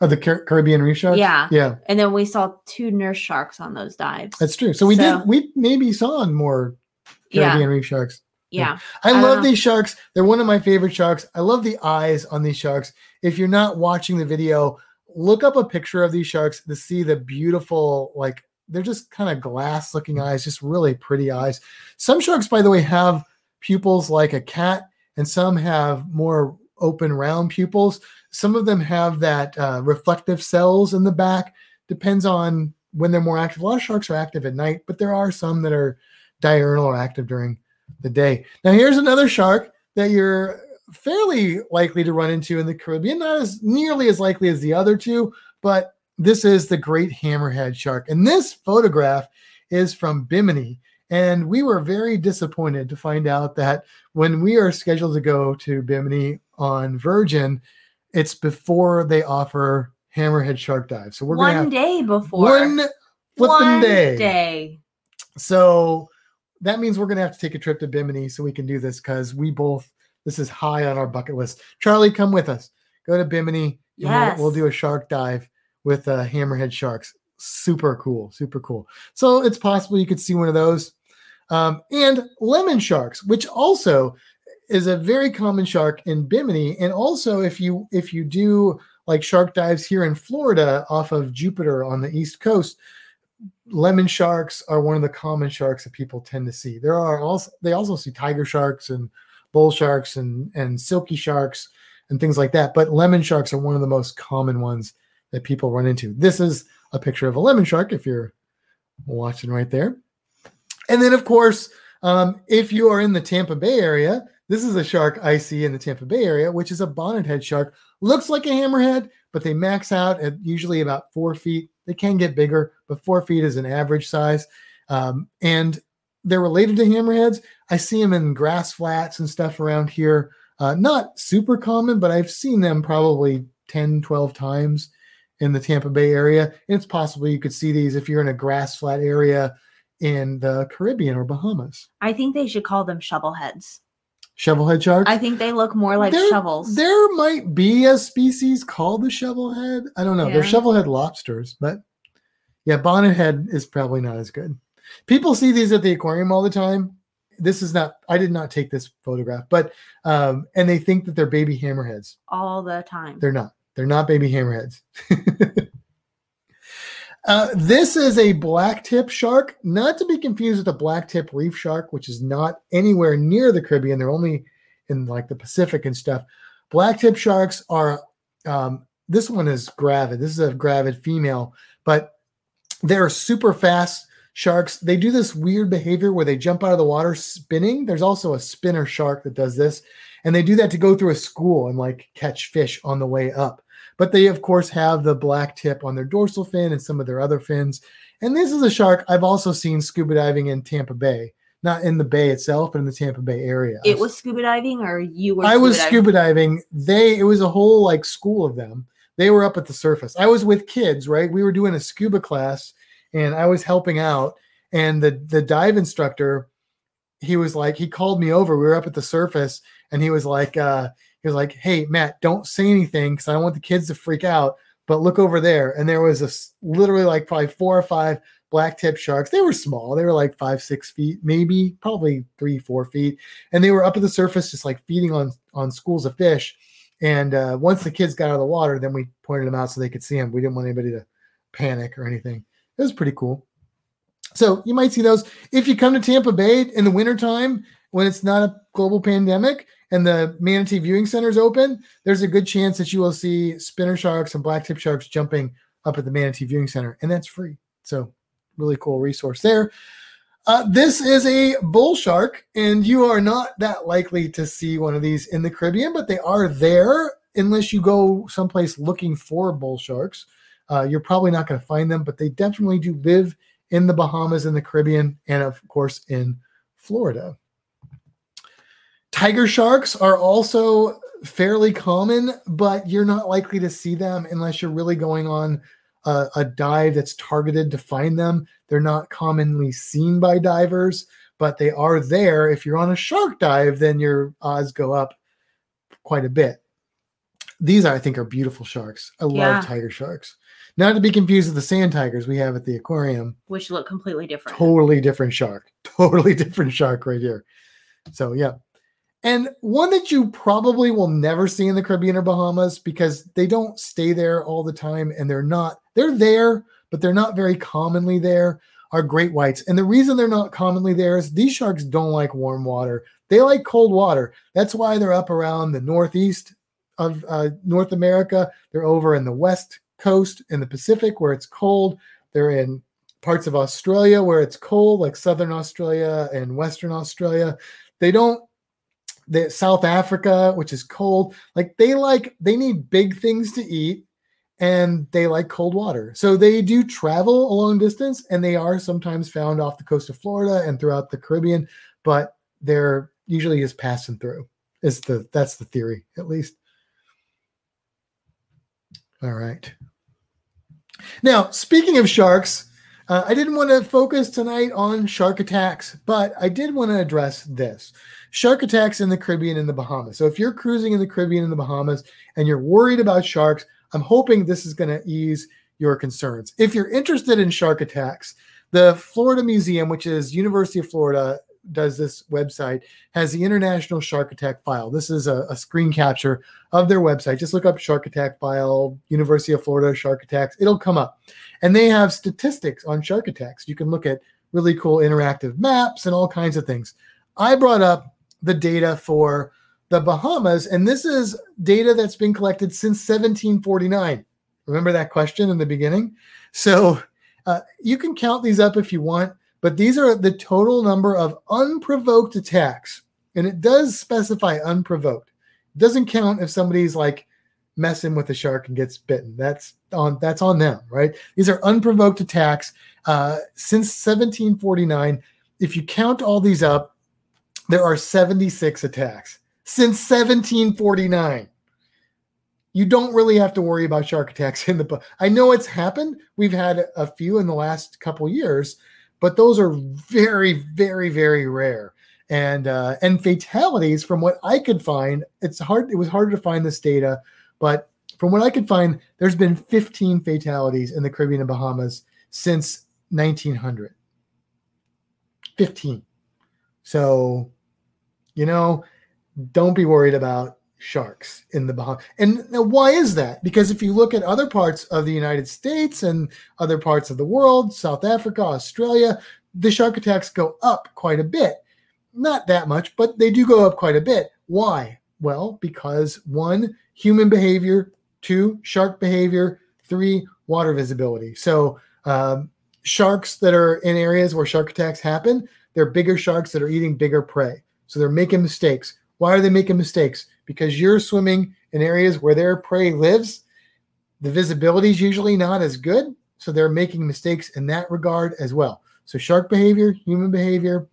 Oh, the Car- Caribbean reef sharks? Yeah. Yeah, And then we saw two nurse sharks on those dives. that's true. So we So- did, we maybe saw more yeah. Caribbean reef sharks. Yeah. I, I love these sharks. They're one of my favorite sharks. I love the eyes on these sharks. If you're not watching the video, look up a picture of these sharks to see the beautiful, like, they're just kind of glass looking eyes, just really pretty eyes. Some sharks, by the way, have pupils like a cat, and some have more open, round pupils. Some of them have that uh, reflective cells in the back. Depends on when they're more active. A lot of sharks are active at night, but there are some that are diurnal or active during the day. Now, here's another shark that you're fairly likely to run into in the Caribbean, not as nearly as likely as the other two, but this is the great hammerhead shark. And this photograph is from Bimini. And we were very disappointed to find out that when we are scheduled to go to Bimini on Virgin, it's before they offer hammerhead shark dives. So we're one have day before. one flipping One day. day. So that means we're going to have to take a trip to Bimini so we can do this because we both, this is high on our bucket list. Charlie, come with us. Go to Bimini. and we'll- Yes. We'll, do a shark dive with uh, hammerhead sharks. Super cool. Super cool. So it's possible you could see one of those. Um, and lemon sharks, which also is a very common shark in Bimini. And also if you if you do like shark dives here in Florida off of Jupiter on the East Coast, lemon sharks are one of the common sharks that people tend to see. There are also they also see tiger sharks and bull sharks and and silky sharks and things like that. But lemon sharks are one of the most common ones that people run into. This is a picture of a lemon shark if you're watching right there. And then of course, um, if you are in the Tampa Bay area, this is a shark I see in the Tampa Bay area, which is a bonnethead shark. Looks like a hammerhead, but they max out at usually about four feet. They can get bigger, but four feet is an average size. Um, and they're related to hammerheads. I see them in grass flats and stuff around here. Uh, not super common, but I've seen them probably 10, 12 times in the Tampa Bay area. And it's possible you could see these if you're in a grass flat area in the Caribbean or Bahamas. I think they should call them shovel heads. Shovelhead sharks. I think they look more like There- shovels. There might be a species called the shovelhead. I don't know. They're Yeah. shovelhead lobsters, but yeah, bonnethead is probably not as good. People see these at the aquarium all the time. This is not. I did not take this photograph, but um, and they think that they're baby hammerheads. all the time. They're not. They're not baby hammerheads. [LAUGHS] uh, this is a black tip shark, not to be confused with a black tip reef shark, which is not anywhere near the Caribbean. They're only in like the Pacific and stuff. Black tip sharks are. Um, this one is gravid. This is a gravid female, but they're super fast sharks, they do this weird behavior where they jump out of the water spinning. There's also a spinner shark that does this, and they do that to go through a school and like catch fish on the way up. But they, of course, have the black tip on their dorsal fin and some of their other fins. And this is a shark I've also seen scuba diving in Tampa Bay, not in the bay itself, but in the Tampa Bay area. It was scuba diving, or you were? I was diving? scuba diving. They, it was a whole like school of them. They were up at the surface. I was with kids, right? We were doing a scuba class, and I was helping out. And the the dive instructor, he was like, he called me over. We were up at the surface, and he was like, uh, he was like, "Hey, Matt, don't say anything because I don't want the kids to freak out. But look over there." And there was a literally like probably four or five black tip sharks. They were small. They were like five, six feet, maybe probably three, four feet, and they were up at the surface, just like feeding on on schools of fish. And uh, once the kids got out of the water, then we pointed them out so they could see them. We didn't want anybody to panic or anything. It was pretty cool. So you might see those if you come to Tampa Bay in the wintertime when it's not a global pandemic and the manatee viewing center is open. There's a good chance that you will see spinner sharks and black tip sharks jumping up at the manatee viewing center, and that's free. So really cool resource there. Uh, this is a bull shark, and you are not that likely to see one of these in the Caribbean, but they are there unless you go someplace looking for bull sharks. Uh, you're probably not going to find them, but they definitely do live in the Bahamas, in the Caribbean, and of course in Florida. Tiger sharks are also fairly common, but you're not likely to see them unless you're really going on a, a dive that's targeted to find them. They're not commonly seen by divers, but they are there. If you're on a shark dive, then your odds go up quite a bit. These, I think, are beautiful sharks. I love tiger sharks. Not to be confused with the sand tigers we have at the aquarium. which look completely different. Totally different shark. [LAUGHS] Totally different shark right here. So, yeah. And one that you probably will never see in the Caribbean or Bahamas because they don't stay there all the time and they're not, they're there, but they're not very commonly there, are great whites. And the reason they're not commonly there is these sharks don't like warm water. They like cold water. That's why they're up around the northeast of uh, North America. They're over in the west coast in the Pacific where it's cold. They're in parts of Australia where it's cold, like southern Australia and western Australia. They don't the South Africa, which is cold, like they like they need big things to eat and they like cold water. So they do travel a long distance and they are sometimes found off the coast of Florida and throughout the Caribbean, but they're usually just passing through. Is the that's the theory, at least. All right. Now, speaking of sharks, uh, I didn't want to focus tonight on shark attacks, but I did want to address this shark attacks in the Caribbean and the Bahamas. So, if you're cruising in the Caribbean and the Bahamas and you're worried about sharks, I'm hoping this is going to ease your concerns. If you're interested in shark attacks, the Florida Museum, which is University of Florida, does this website has the International Shark Attack File. This is a, a screen capture of their website. Just look up Shark Attack File, University of Florida Shark Attacks. It'll come up. And they have statistics on shark attacks. You can look at really cool interactive maps and all kinds of things. I brought up the data for the Bahamas, and this is data that's been collected since 1749. Remember that question in the beginning? So uh, you can count these up if you want, but these are the total number of unprovoked attacks. And it does specify unprovoked. It doesn't count if somebody's like messing with a shark and gets bitten. That's on that's on them, right? These are unprovoked attacks uh, since 1749. If you count all these up, there are 76 attacks since 1749. You don't really have to worry about shark attacks [LAUGHS] in the book. I know it's happened. We've had a few in the last couple years, but those are very, very, very rare. And uh, and fatalities, from what I could find, it's hard. It was harder to find this data, but from what I could find, there's been 15 fatalities in the Caribbean and Bahamas since 1900. 15. So, you know, don't be worried about sharks in the Bahamas. And now why is that? Because if you look at other parts of the United States and other parts of the world, South Africa, Australia, the shark attacks go up quite a bit. Not that much, but they do go up quite a bit. Why? Well, because one, human behavior, two, shark behavior, three, water visibility. So, um, sharks that are in areas where shark attacks happen, they're bigger sharks that are eating bigger prey. So they're making mistakes. Why are they making mistakes? Because you're swimming in areas where their prey lives. The visibility is usually not as good. So they're making mistakes in that regard as well. So shark behavior, human behavior,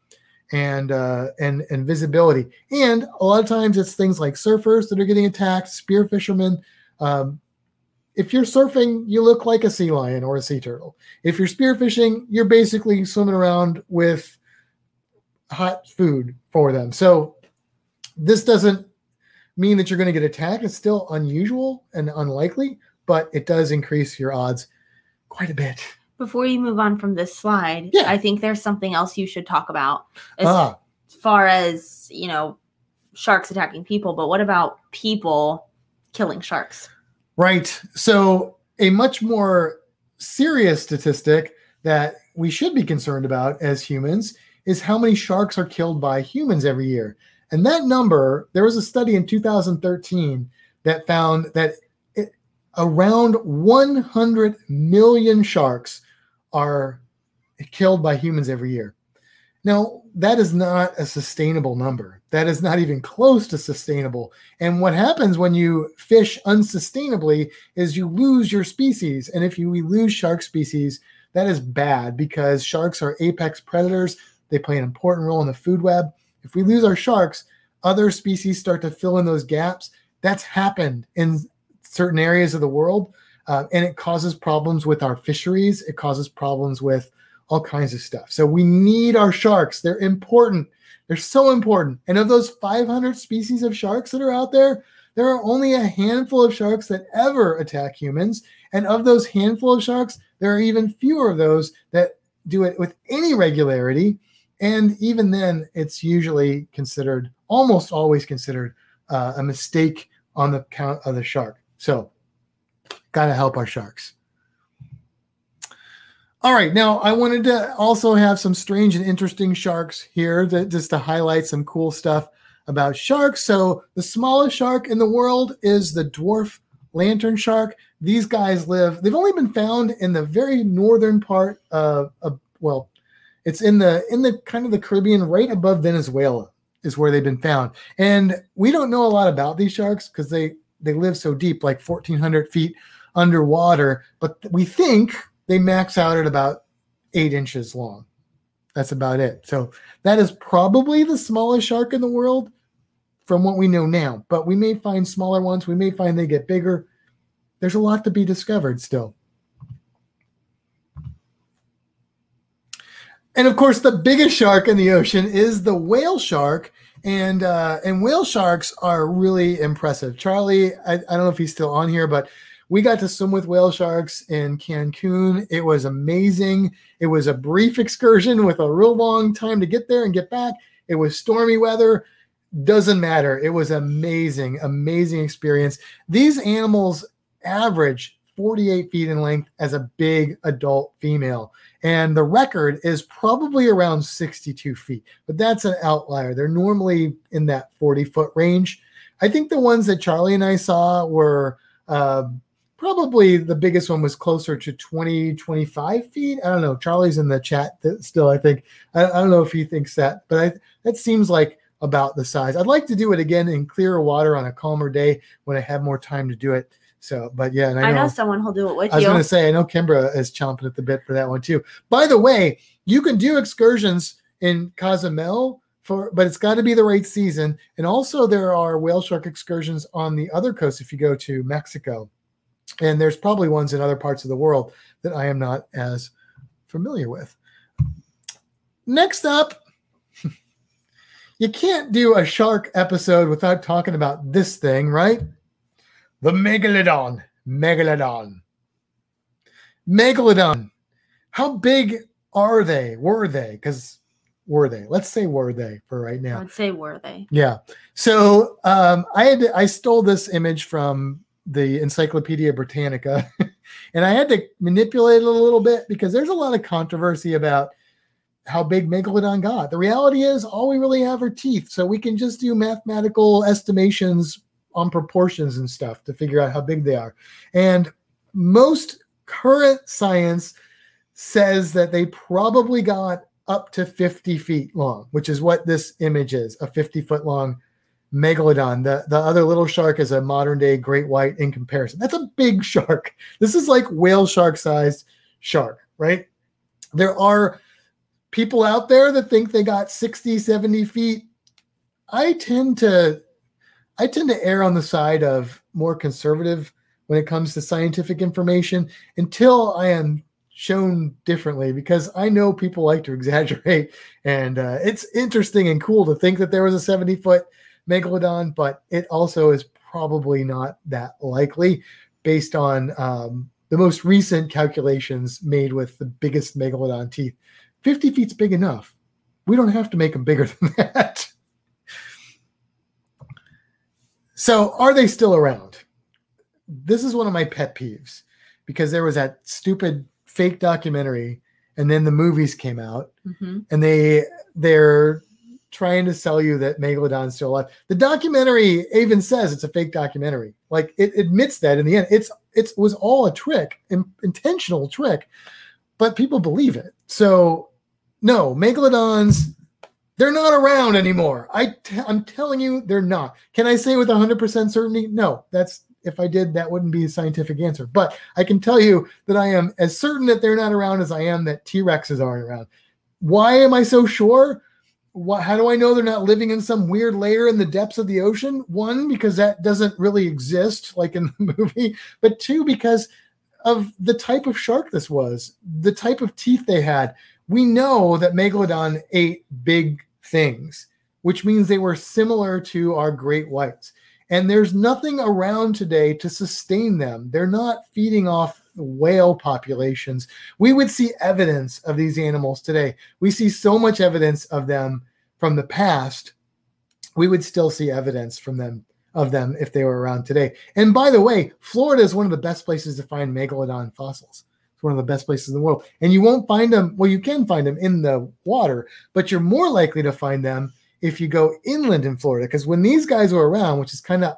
and uh, and and visibility. And a lot of times it's things like surfers that are getting attacked, spear fishermen. Um, if you're surfing, you look like a sea lion or a sea turtle. If you're spearfishing, you're basically swimming around with hot food for them. So this doesn't mean that you're going to get attacked. It's still unusual and unlikely, but it does increase your odds quite a bit. Before you move on from this slide, Yeah. I think there's something else you should talk about as Ah, far as, you know, sharks attacking people, but what about people killing sharks? right. So a much more serious statistic that we should be concerned about as humans is how many sharks are killed by humans every year. And that number, there was a study in 2013 that found that it, around 100 million sharks are killed by humans every year. Now, that is not a sustainable number. That is not even close to sustainable. And what happens when you fish unsustainably is you lose your species. And if you lose shark species, that is bad because sharks are apex predators. They play an important role in the food web. If we lose our sharks, other species start to fill in those gaps. That's happened in certain areas of the world. uh, and it causes problems with our fisheries. It causes problems with all kinds of stuff. So we need our sharks. They're important. They're so important. And of those 500 species of sharks that are out there, there are only a handful of sharks that ever attack humans. And of those handful of sharks, there are even fewer of those that do it with any regularity. And even then, it's usually considered, almost always considered, uh, a mistake on the count of the shark. So, got to help our sharks. All right, now I wanted to also have some strange and interesting sharks here, to, just to highlight some cool stuff about sharks. So, the smallest shark in the world is the dwarf lantern shark. These guys live, they've only been found in the very northern part of, of well, it's in the in the kind of the Caribbean right above Venezuela is where they've been found. And we don't know a lot about these sharks because they they live so deep, like 1400 feet underwater, but we think they max out at about eight inches long. That's about it. So that is probably the smallest shark in the world from what we know now. But we may find smaller ones. We may find they get bigger. There's a lot to be discovered still. And of course, the biggest shark in the ocean is the whale shark. And uh, and whale sharks are really impressive. Charlie, I, I don't know if he's still on here, but we got to swim with whale sharks in Cancun. It was amazing. It was a brief excursion with a real long time to get there and get back. It was stormy weather. Doesn't matter. It was amazing, amazing experience. These animals average 48 feet in length as a big adult female. And the record is probably around 62 feet, but that's an outlier. They're normally in that 40 foot range. I think the ones that Charlie and I saw were uh, probably the biggest one was closer to 20 25 feet. I don't know. Charlie's in the chat still i think. I, I don't know if he thinks that but I, that seems like about the size. I'd like to do it again in clearer water on a calmer day when i have more time to do it so but yeah and i I know, know someone who'll do it with you. I was going to say, I know Kimbra is chomping at the bit for that one too. By the way, you can do excursions in Cozumel for, but it's got to be the right season. And also, there are whale shark excursions on the other coast if you go to Mexico. And there's probably ones in other parts of the world that I am not as familiar with. Next up, [LAUGHS] you can't do a shark episode without talking about this thing, right? The megalodon. Megalodon. Megalodon. How big are they? Were they? Because were they? Let's say were they for right now. would say were they? Yeah. So um, I had to, I stole this image from the Encyclopedia Britannica, [LAUGHS] and I had to manipulate it a little bit because there's a lot of controversy about how big Megalodon got. The reality is, all we really have are teeth, so we can just do mathematical estimations on proportions and stuff to figure out how big they are. And most current science says that they probably got up to 50 feet long, which is what this image is a 50 foot long megalodon. The, the other little shark is a modern day great white in comparison. That's a big [LAUGHS] shark. This is like whale shark sized shark, right? There are people out there that think they got 60, 70 feet. I tend to I tend to err on the side of more conservative when it comes to scientific information until I am shown differently because I know people like to [LAUGHS] exaggerate. And uh, it's interesting and cool to think that there was a 70 foot megalodon, but it also is probably not that likely based on um, the most recent calculations made with the biggest megalodon teeth. 50 feet's big enough. We don't have to make them bigger [LAUGHS] than that. So, are they still around? This is one of my pet peeves because there was that stupid fake documentary and then the movies came out Mhm. and they they're trying to sell you that megalodon's still alive. The documentary even says it's a fake documentary. Like it admits that in the end, it's it was all a trick, in, intentional trick, but people believe it. So no, megalodons, they're not around anymore. I t- I'm telling you, they're not. Can I say with 100% certainty? No, that's if I did, that wouldn't be a scientific answer. But I can tell you that I am as certain that they're not around as I am that T Rexes aren't around. Why am I so sure? How do I know they're not living in some weird layer in the depths of the ocean? One, because that doesn't really exist like in [LAUGHS] the movie, but two, because of the type of shark this was, the type of teeth they had. We know that Megalodon ate big things, which means they were similar to our great whites. And there's nothing around today to sustain them. They're not feeding off whale populations. We would see evidence of these animals today. We see so much evidence of them from the past. We would still see evidence from them of them if they were around today. And by the way, Florida is one of the best places to find megalodon fossils. It's one of the best places in the world. And you won't find them, well, you can find them in the water, but you're more likely to find them if you go inland in Florida. Because when these guys were around, which is kind of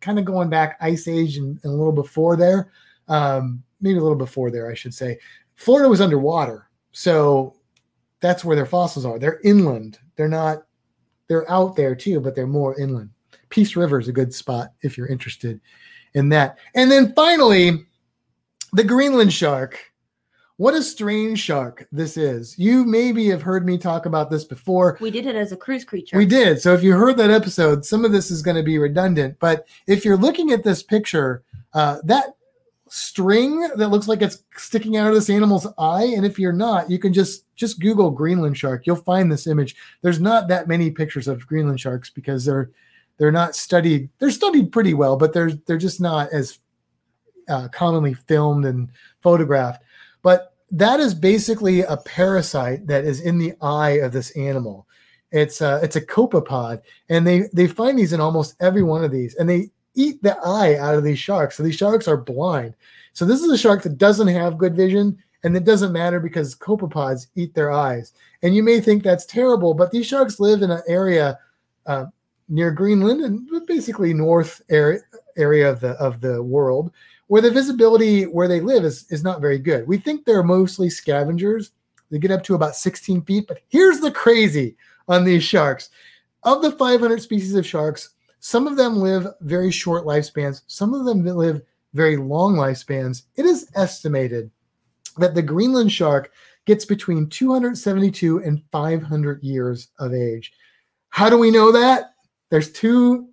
kind of going back ice age and, and a little before there, um, maybe a little before there, I should say, Florida was underwater. So that's where their fossils are. They're inland. They're not, they're out there too, but they're more inland. Peace River is a good spot if you're interested in that. And then finally, the Greenland shark. What a strange shark this is. You maybe have heard me talk about this before. We did it as a cruise creature. We did. So if you heard that episode, some of this is going to be redundant. But if you're looking at this picture, uh, that string that looks like it's sticking out of this animal's eye, and if you're not, you can just just Google Greenland shark. You'll find this image. There's not that many pictures of Greenland sharks because they're they're not studied. They're studied pretty well, but they're they're just not as uh, commonly filmed and photographed. But that is basically a parasite that is in the eye of this animal. It's a, it's a copepod, and they they find these in almost every one of these, and they eat the eye out of these sharks. So these sharks are blind. So this is a shark that doesn't have good vision, and it doesn't matter because copepods eat their eyes. And you may think that's terrible, but these sharks live in an area uh, near Greenland and basically north area area of the of the world where the visibility where they live is, is not very good. We think they're mostly scavengers. They get up to about 16 feet. But here's the crazy on these sharks. Of the 500 species of sharks, some of them live very short lifespans, some of them live very long lifespans. It is estimated that the Greenland shark gets between 272 and 500 years of age. How do we know that? There's two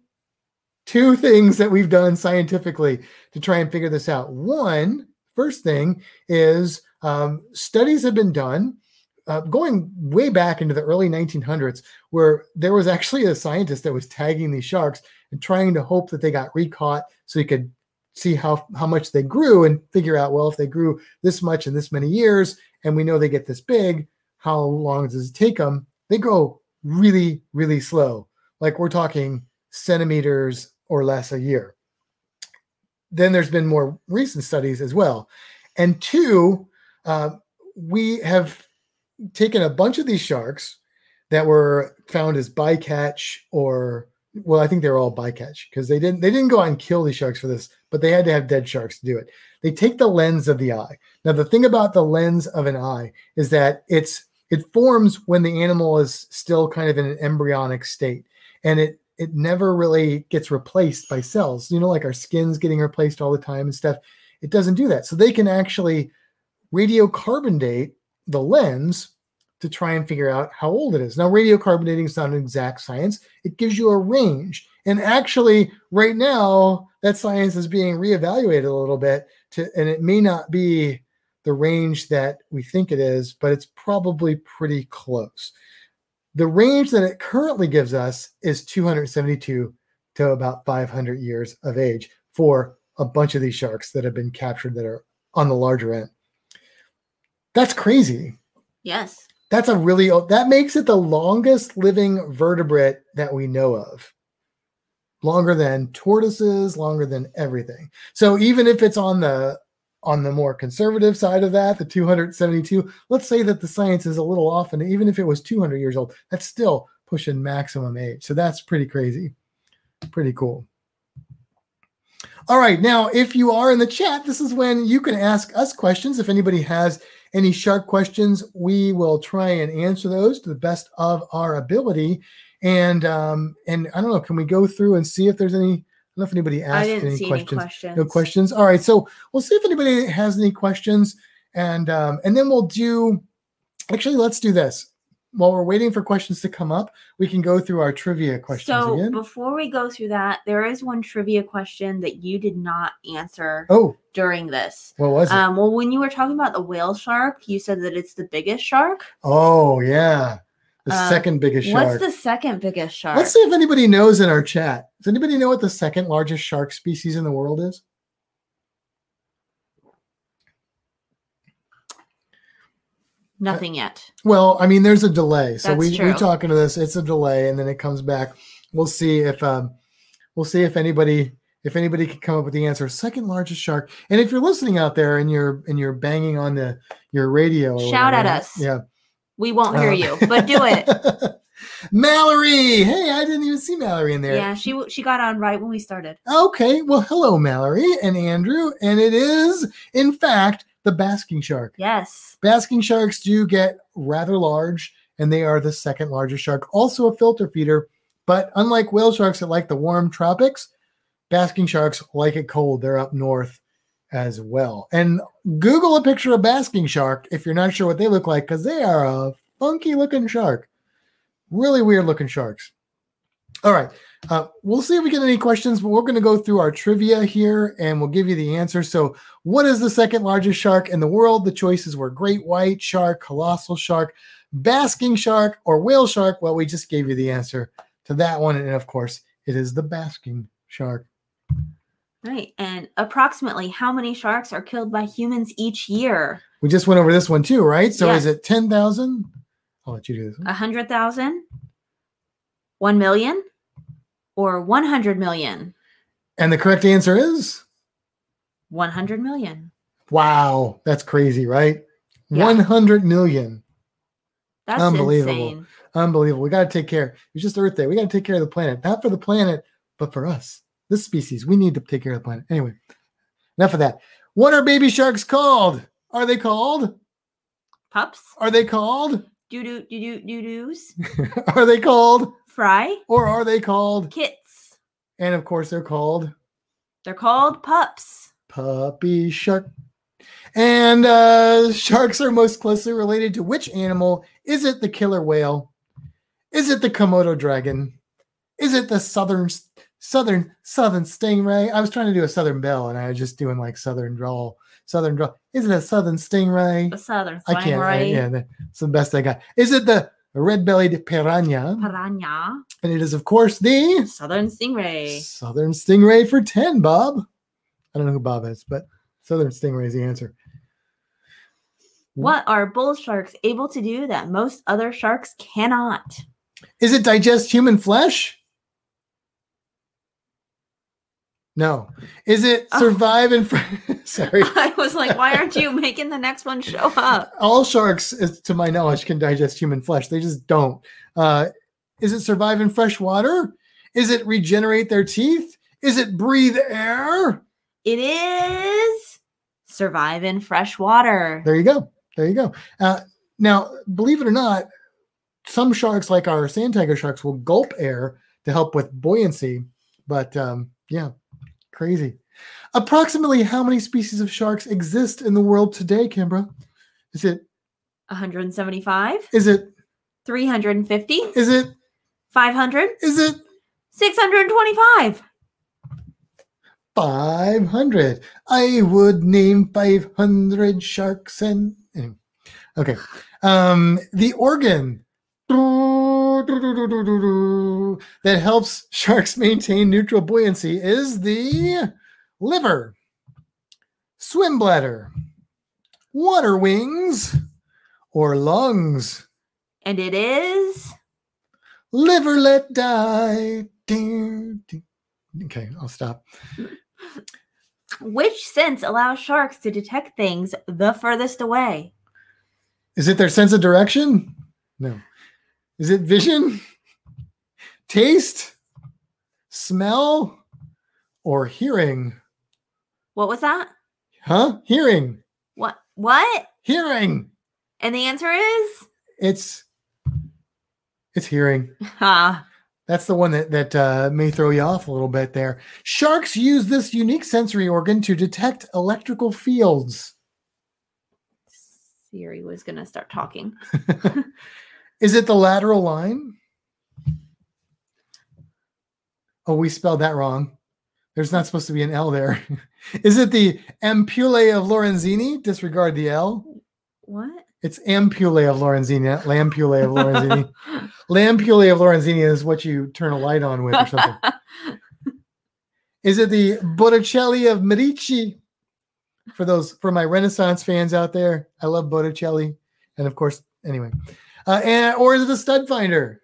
two things that we've done scientifically to try and figure this out. One, first thing is um, studies have been done uh, going way back into the early 1900s, where there was actually a scientist that was tagging these sharks and trying to hope that they got recaught so he could see how how much they grew and figure out well if they grew this much in this many years and we know they get this big how long does it take them they grow really really slow like we're talking centimeters or less a year. Then there's been more recent studies as well. And two, uh, we have taken a bunch of these sharks that were found as bycatch or well, I think they're all bycatch because they didn't they didn't go out and kill these sharks for this, but they had to have dead sharks to do it. They take the lens of the eye. Now, the thing about the lens of an eye is that it's it forms when the animal is still kind of in an embryonic state, and it it never really gets replaced by cells. You know, like our skin's getting replaced all the time and stuff. It doesn't do that. So they can actually radiocarbon date the lens to try and figure out how old it is. Now, radiocarbon dating is not an exact science, it gives you a range. And actually, right now, that science is being reevaluated a little bit to, and it may not be the range that we think it is, but it's probably pretty close. The range that it currently gives us is 272 to about 500 years of age for a bunch of these sharks that have been captured that are on the larger end. That's crazy. Yes. That's a really that makes it the longest living vertebrate that we know of. Longer than tortoises, longer than everything. So even if it's on the on the more conservative side of that, the 272, let's say that the science is a little off, and even if it was 200 years old, that's still pushing maximum age. So that's pretty crazy. Pretty cool. All right, now if you are in the chat, this is when you can ask us questions. If anybody has any shark questions, we will try and answer those to the best of our ability. And um, and I don't know, can we go through and see if there's any? Don't know if anybody asked any questions. any questions. No questions. All right, so we'll see if anybody has any questions, and um, and then we'll do. Actually, let's do this while we're waiting for questions to come up, we can go through our trivia questions So again. before we go through that, there is one trivia question that you did not answer Oh, during this. what was it? Um, well, when you were talking about the whale shark, you said that it's the biggest shark. oh, yeah. The uh, second biggest What's shark. What's the second biggest shark? Let's see if anybody knows in our chat. Does anybody know what the second largest shark species in the world is? Nothing yet. Well, I mean, there's a delay. So That's we we true. talking to this. It's a delay, and then it comes back. We'll see if um, we'll see if anybody if anybody can come up with the answer. Second largest shark. And if you're listening out there and you're and you're banging on the your radio, or Shout at us. Yeah, We won't hear Uh, you, but do it. [LAUGHS] Mallory. Hey, I didn't even see Mallory in there. Yeah, she she got on right when we started. Okay. Well, hello, Mallory and Andrew. And it is, in fact, the basking shark. Yes. Basking sharks do get rather large, and they are the second largest shark, also a filter feeder. But unlike whale sharks that like the warm tropics, basking sharks like it cold. They're up north as well. And Google a picture of basking shark if you're not sure what they look like, because they are a funky looking shark. Really weird looking sharks. All right. Uh, we'll see if we get any questions, but we're going to go through our trivia here and we'll give you the answer. So, what is the second largest shark in the world? The choices were great white shark, colossal shark, basking shark, or whale shark. Well, we just gave you the answer to that one. And of course, it is the basking shark. Right. And approximately how many sharks are killed by humans each year? We just went over this one too, right? So, Yes. is it 10,000? I'll let you do this. one. A hundred thousand? One million? Or one hundred million? And the correct answer is One hundred million. wow, that's crazy, right? Yeah. 100 million. That's Unbelievable. insane. Unbelievable. We got to take care. It's just Earth Day. We got to take care of the planet. Not for the planet, but for us, this species. We need to take care of the planet. Anyway, enough of that. What are baby sharks called? Are they called? Pups? Are they called? Doo doo doo doo doo doos? [LAUGHS] are they called? Fry? Or are they called? Kits. And of course, they're called They're called pups. puppy shark. And uh, sharks are most closely related to which animal? Is it the killer whale? Is it the Komodo dragon? Is it the southern southern southern stingray? I was trying to do a southern Belle, and I was just doing like southern drawl, southern drawl. Is it a southern stingray? The southern I can't. I, stingray. yeah, that's the best I got. Is it the red-bellied piranha? Piranha. And it is, of course, the Southern stingray. Southern Stingray for 10, Bob. I don't know who Bob is, but Southern Stingray is the answer. What are bull sharks able to do that most other sharks cannot? Is it digest human flesh? No. Is it Oh. survive and fr- [LAUGHS] sorry? [LAUGHS] I was like, why aren't you making the next one show up? All sharks, to my knowledge, can digest human flesh. They just don't. Uh, is it survive in fresh water? Is it regenerate their teeth? Is it breathe air? It is survive in fresh water. There you go. There you go. Uh, now, believe it or not, some sharks, like our sand tiger sharks, will gulp air to help with buoyancy. But um, yeah, crazy. Approximately how many species of sharks exist in the world today, Kimbra? Is it 175, is it 350, is it 500, is it 625. 500? I would name 500 sharks and okay. Um the organ that helps sharks maintain neutral buoyancy is the liver, swim bladder, water wings, or lungs. And it is Liver let die. Okay, I'll stop. which sense allows sharks to detect things the furthest away? Is it their sense of direction? No. Is it vision? Taste? Smell? Or hearing? What was that? Huh? Hearing. What? What? Hearing. And the answer is It's it's hearing. ah, That's the one that that uh, may throw you off a little bit there. Sharks use this unique sensory organ to detect electrical fields. Siri was gonna start talking. [LAUGHS] Is it the lateral line? Oh, we spelled that wrong. There's not supposed to be an L there. [LAUGHS] Is it the ampullae of Lorenzini? Disregard the L. What? It's ampullae of Lorenzini, lampullae of Lorenzini. [LAUGHS] lampullae of Lorenzini is what you turn a light on with or something. [LAUGHS] Is it the Botticelli of Medici? For those for my Renaissance fans out there, I love Botticelli, and of course, anyway. Uh, and or is it the stud finder?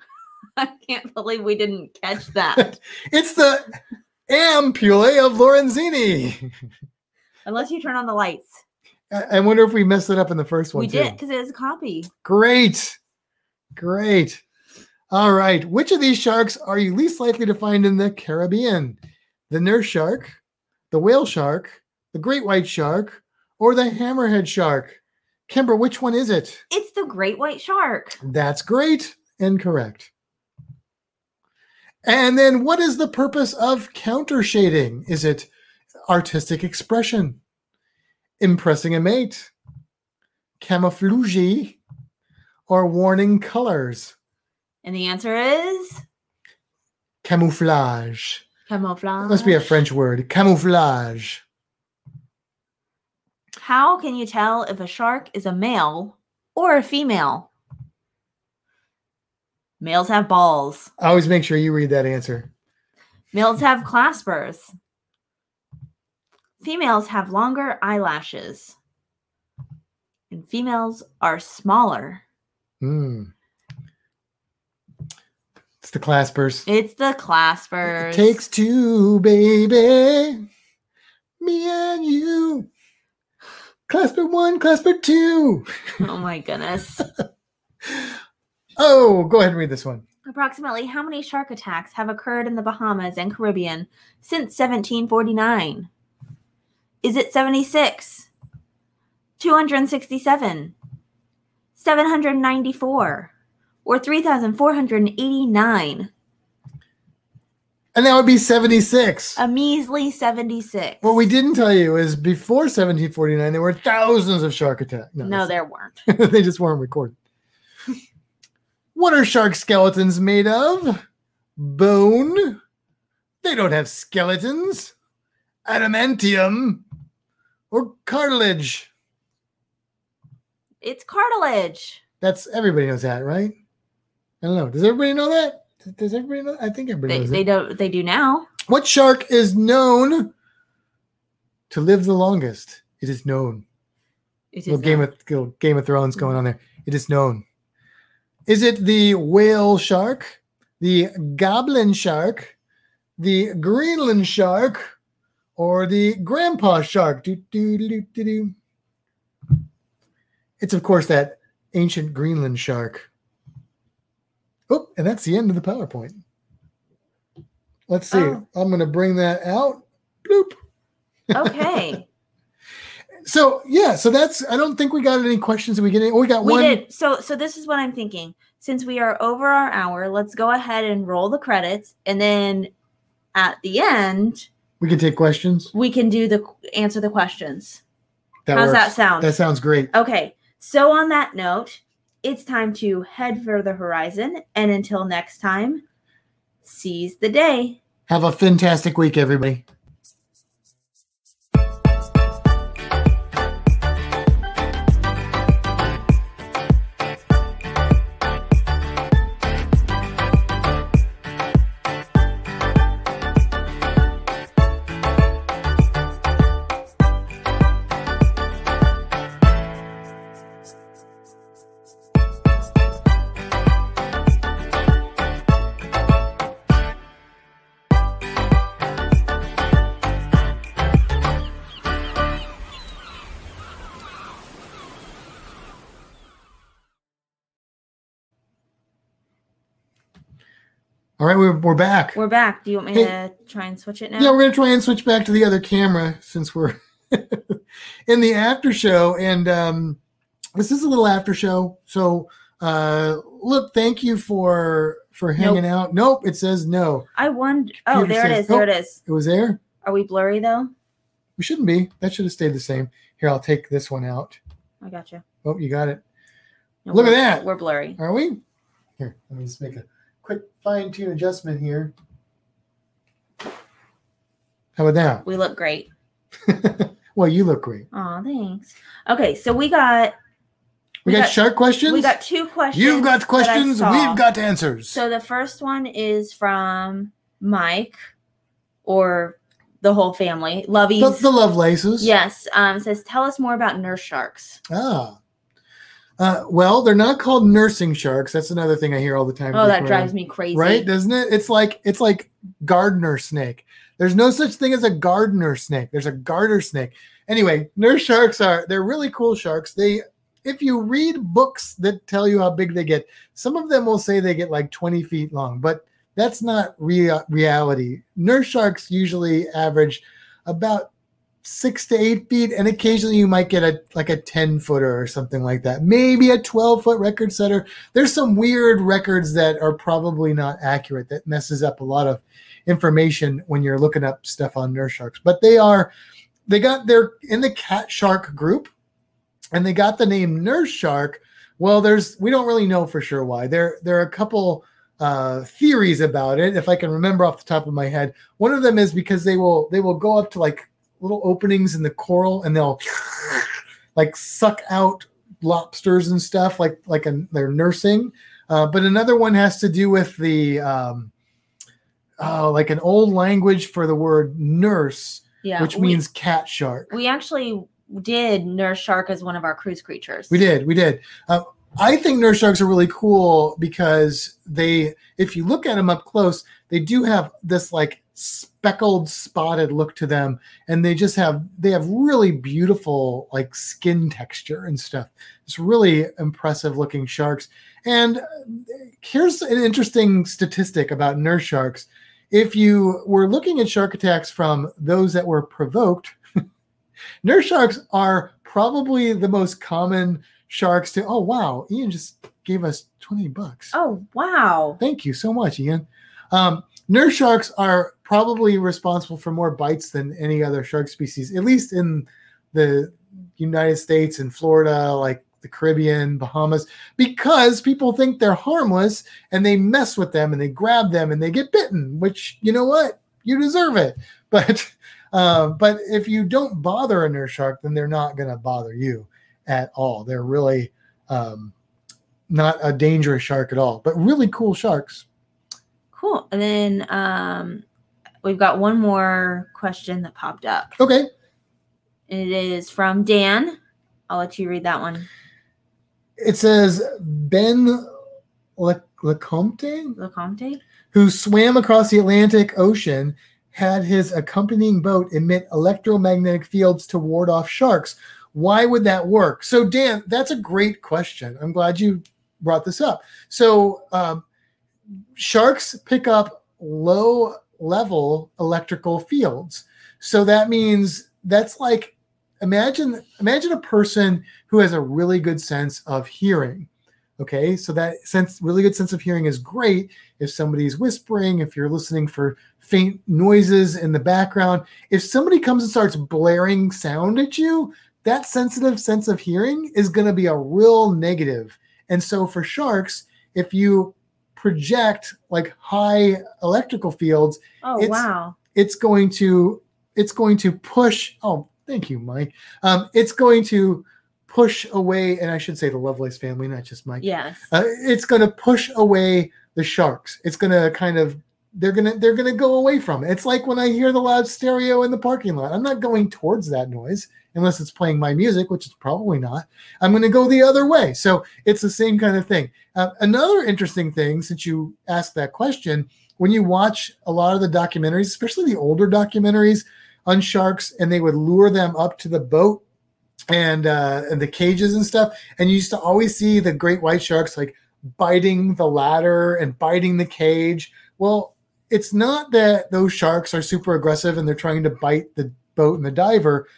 [LAUGHS] I can't believe we didn't catch [LAUGHS] that. It's the ampullae of Lorenzini. Unless you turn on the lights. I, I wonder if we messed it up in the first one. we too. did because it was a copy. Great. Great. All right. Which of these sharks are you least likely to find in the Caribbean? The nurse shark, the whale shark, the great white shark, or the hammerhead shark? Kimber, which one is it? It's the great white shark. That's great and correct. And then what is the purpose of counter shading? Is it artistic expression, impressing a mate, camouflage, or warning colors? And the answer is Camouflage. camouflage. That must be a French word. Camouflage. How can you tell if a shark is a male or a female? Males have balls. I always make sure you read that answer. Males have claspers. Females have longer eyelashes. And females are smaller. Hmm. It's the claspers. It's the claspers. It Takes two, baby. Me and you. Clasper one, clasper two. oh my goodness. [LAUGHS] Oh, go ahead and read this one. Approximately how many shark attacks have occurred in the Bahamas and Caribbean since 1749? Is it 76? 267? 794? Or 3,489? And that would be 76. A measly 76. what we didn't tell you is before 1749, there were thousands of shark attacks. no, no there weren't. [LAUGHS] they just weren't recorded. [LAUGHS] what are shark skeletons made of? Bone. They don't have skeletons. Adamantium or cartilage. It's cartilage. That's everybody knows that, right? I don't know. Does everybody know that? Does everybody know? I think everybody They, knows they don't. They do now. What shark is known to live the longest? It is known. It is little Game of little Game of Thrones going on mm-hmm. there. It is known. Is it the whale shark, the goblin shark, the Greenland shark, or the grandpa shark? Do, do, do, do, do. It's of course that ancient Greenland shark. Oh, and that's the end of the PowerPoint. Let's see. Oh. I'm going to bring that out. Bloop. Okay. [LAUGHS] So yeah, so that's. I don't think we got any questions. We get any? Oh, we got one. we one. did. So so this is what I'm thinking. Since we are over our hour, let's go ahead and roll the credits, and then at the end We can take questions. we can do the answer the questions. That How's that sound? That sounds great. Okay. So on that note, it's time to head for the horizon, and until next time, seize the day. Have a fantastic week, everybody. All right, we're, we're back. We're back. Do you want me Hey. to try and switch it now? Yeah, we're gonna try and switch back to the other camera since we're [LAUGHS] in the after show, and um, this is a little after show. So, uh, look, thank you for for hanging out. Nope, it says no. I wonder. Oh, there it says- is. There it is. It was there. Are we blurry though? We shouldn't be. That should have stayed the same. Here, I'll take this one out. I got you. Oh, you got it. No, Look at that. We're blurry. Are we? Here, let me just make a quick fine tune adjustment here. How about that? We look great. [LAUGHS] well, you look great. Oh, thanks. Okay, so we got We, We got, got- shark questions. we got two questions. You've got questions. We've got answers. So the first one is from Mike, or the whole family. the, Lovies. the Lovelaces. yes. Um, says tell us more about nurse sharks. Ah. Uh, well, they're not called nursing sharks. That's another thing I hear all the time. Oh, that drives me crazy. right? Doesn't it? It's like it's like gardener snake. There's no such thing as a gardener snake. There's a garter snake. Anyway nurse sharks are they're really cool sharks. They if you read books that tell you how big they get some of them will say they get like 20 feet long but that's not rea- reality. Nurse sharks usually average about six to eight feet and occasionally you might get a like a 10 footer or something like that. Maybe a 12 foot record setter. There's some weird records that are probably not accurate that messes up a lot of information when you're looking up stuff on nurse sharks but they are they got they're in the cat shark group and they got the name nurse shark. Well there's we don't really know for sure why. There there are a couple uh theories about it if i can remember off the top of my head. One of them is because they will they will go up to like little openings in the coral and they'll like suck out lobsters and stuff like like a, they're nursing uh, but another one has to do with the um, oh, like an old language for the word nurse Yeah. which we- means cat shark we actually did nurse shark as one of our cruise creatures. we did we did uh, i think nurse sharks are really cool because they if you look at them up close they do have this like speckled spotted look to them and they just have they have really beautiful like skin texture and stuff it's really impressive looking sharks and uh, here's an interesting statistic about nurse sharks if you were looking at shark attacks from those that were provoked [LAUGHS] nurse sharks are probably the most common sharks to oh wow ian just gave us 20 bucks Oh wow. Thank you so much, Ian. Um, nurse sharks are probably responsible for more bites than any other shark species, at least in the United States and Florida, like the Caribbean, Bahamas, because people think they're harmless and they mess with them and they grab them and they get bitten, which you know what? You deserve it. [LAUGHS] But uh, but if you don't bother a nurse shark, then they're not going to bother you at all. They're really um, not a dangerous shark at all, but really cool sharks. Cool. And then um, we've got one more question that popped up. Okay. And it is from Dan. I'll let you read that one. It says Ben Le- Lecomte, Lecomte? who swam across the Atlantic Ocean, had his accompanying boat emit electromagnetic fields to ward off sharks. Why would that work? So, Dan, that's a great question. I'm glad you brought this up. So, um, sharks pick up low level electrical fields. So that means that's like imagine imagine a person who has a really good sense of hearing. Okay, so that sense really good sense of hearing is great if somebody's whispering, if you're listening for faint noises in the background. If somebody comes and starts blaring sound at you, that sensitive sense of hearing is going to be a real negative. And so for sharks, if you project like high electrical fields, Oh It's- wow. it's going to it's going to push oh thank you mike. Um, it's going to push away and i should say the lovelace family not just mike. Yes. uh, it's going to push away the sharks. It's going to kind of they're going to they're going to go away from it. It's like when i hear the loud stereo in the parking lot. I'm not going towards that noise unless it's playing my music which it's probably not i'm going to go the other way. So it's the same kind of thing. Uh, another interesting thing since you asked that question when you watch a lot of the documentaries especially the older documentaries on sharks and they would lure them up to the boat and uh and the cages and stuff and you used to always see the great white sharks like biting the ladder and biting the cage. Well it's not that those sharks are super aggressive and they're trying to bite the boat and the diver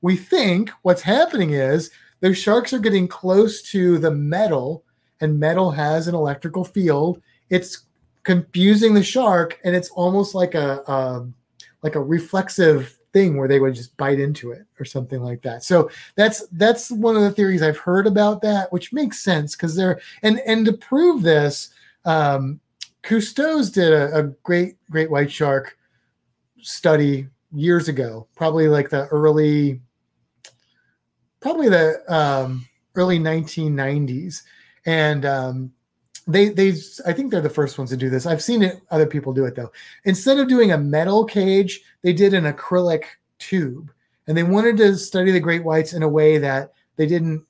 we think what's happening is those sharks are getting close to the metal and metal has an electrical field. It's confusing the shark and it's almost like a, a like a reflexive thing where they would just bite into it or something like that. So that's that's one of the theories i've heard about that which makes sense because they're and and to prove this um cousteau's did a, a great great white shark study years ago probably like the early probably the um early 1990s and um they they i think they're the first ones to do this. I've seen it other people do it though. Instead of doing a metal cage they did an acrylic tube. And they wanted to study the great whites in a way that they didn't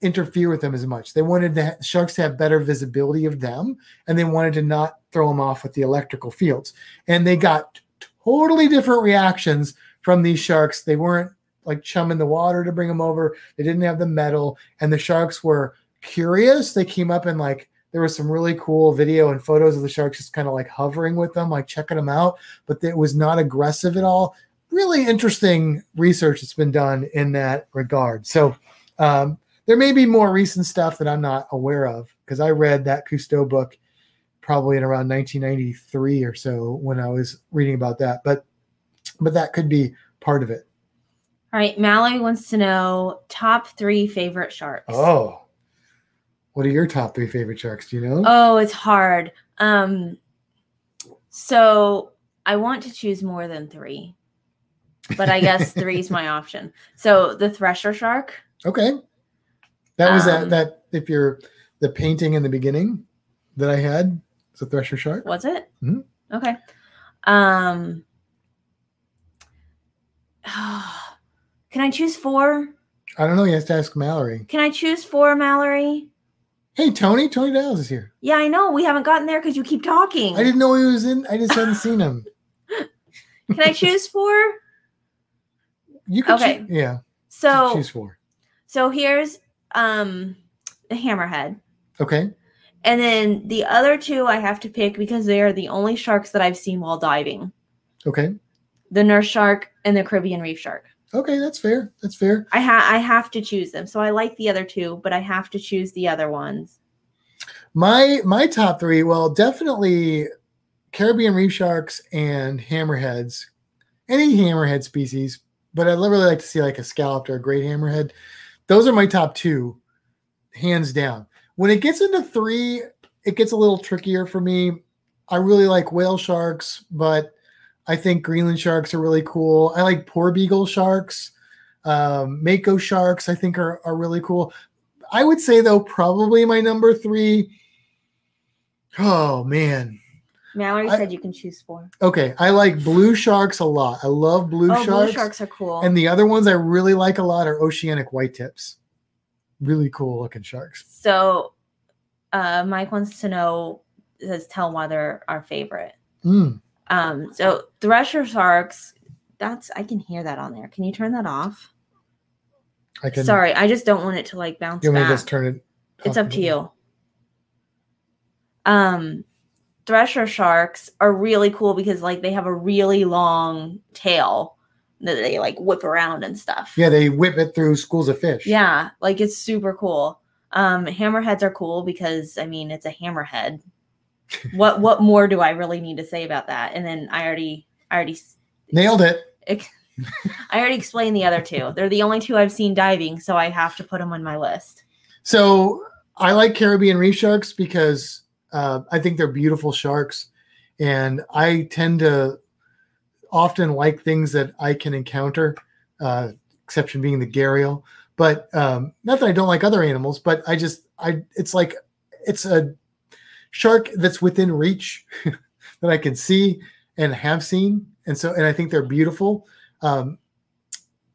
interfere with them as much. They wanted the sharks to have better visibility of them and they wanted to not throw them off with the electrical fields. And they got totally different reactions from these sharks. They weren't like chumming the water to bring them over they didn't have the metal and the sharks were curious they came up and like there was some really cool video and photos of the sharks just kind of like hovering with them, like checking them out, but it was not aggressive at all. Really interesting research that's been done in that regard. So um, there may be more recent stuff that I'm not aware of because I read that Cousteau book probably in around 1993 or so when I was reading about that, but but that could be part of it. All right. Mallory wants to know top three favorite sharks. Oh, what are your top three favorite sharks? Do you know? Oh, it's hard. Um, so I want to choose more than three, but I guess [LAUGHS] three is my option. So the thresher shark. Okay. That was that Um, that if you're the painting in the beginning that I had, it's a thresher shark. Was it? Mhm. Okay. Um. [SIGHS] Can I choose four? I don't know. You have to ask Mallory. Can I choose four, Mallory? Hey, Tony. Tony Dallas is here. Yeah, I know. We haven't gotten there because you keep talking. I didn't know he was in. I just hadn't seen him. [LAUGHS] Can I [LAUGHS] choose four? You can. Okay. yeah. So, choose four. so here's um the hammerhead, Okay. and then the other two I have to pick because they are the only sharks that I've seen while diving: Okay. the nurse shark and the Caribbean reef shark. Okay. That's fair. That's fair. I ha I have to choose them. So I like the other two, but I have to choose the other ones. My my top three. Well, definitely Caribbean reef sharks and hammerheads. Any hammerhead species, but I'd really like to see like a scalloped or a great hammerhead. Those are my top two, hands down. When it gets into three, it gets a little trickier for me. I really like whale sharks, but I think Greenland sharks are really cool. I like porbeagle sharks. Um, Mako sharks, I think, are, are really cool. I would say, though, probably my number three. Oh, man. Mallory I- said you can choose four. Okay. I like blue sharks a lot. I love blue oh, sharks. blue sharks are cool. And the other ones I really like a lot are oceanic white tips. Really cool looking sharks. so, uh, Mike wants to know says tell why they're our favorite. Mm. Um, so thresher sharks. That's I can hear that on there. Can you turn that off? I can. Sorry, I just don't want it to like bounce You want me to just turn it? it's up to little? you. Um, thresher sharks are really cool because like they have a really long tail that they like whip around and stuff. Yeah, they whip it through schools of fish. Yeah, like it's super cool. Um, hammerheads are cool because I mean it's a hammerhead. What what more do I really need to say about that? And then I already I already nailed it. I already explained the other two. They're the only two I've seen diving, so I have to put them on my list. So I like Caribbean reef sharks because uh, I think they're beautiful sharks, and I tend to often like things that I can encounter. Uh, exception being the gharial, but um, not that I don't like other animals, but I just I it's like it's a shark that's within reach [LAUGHS] that I can see and have seen, and so and I think they're beautiful. Um,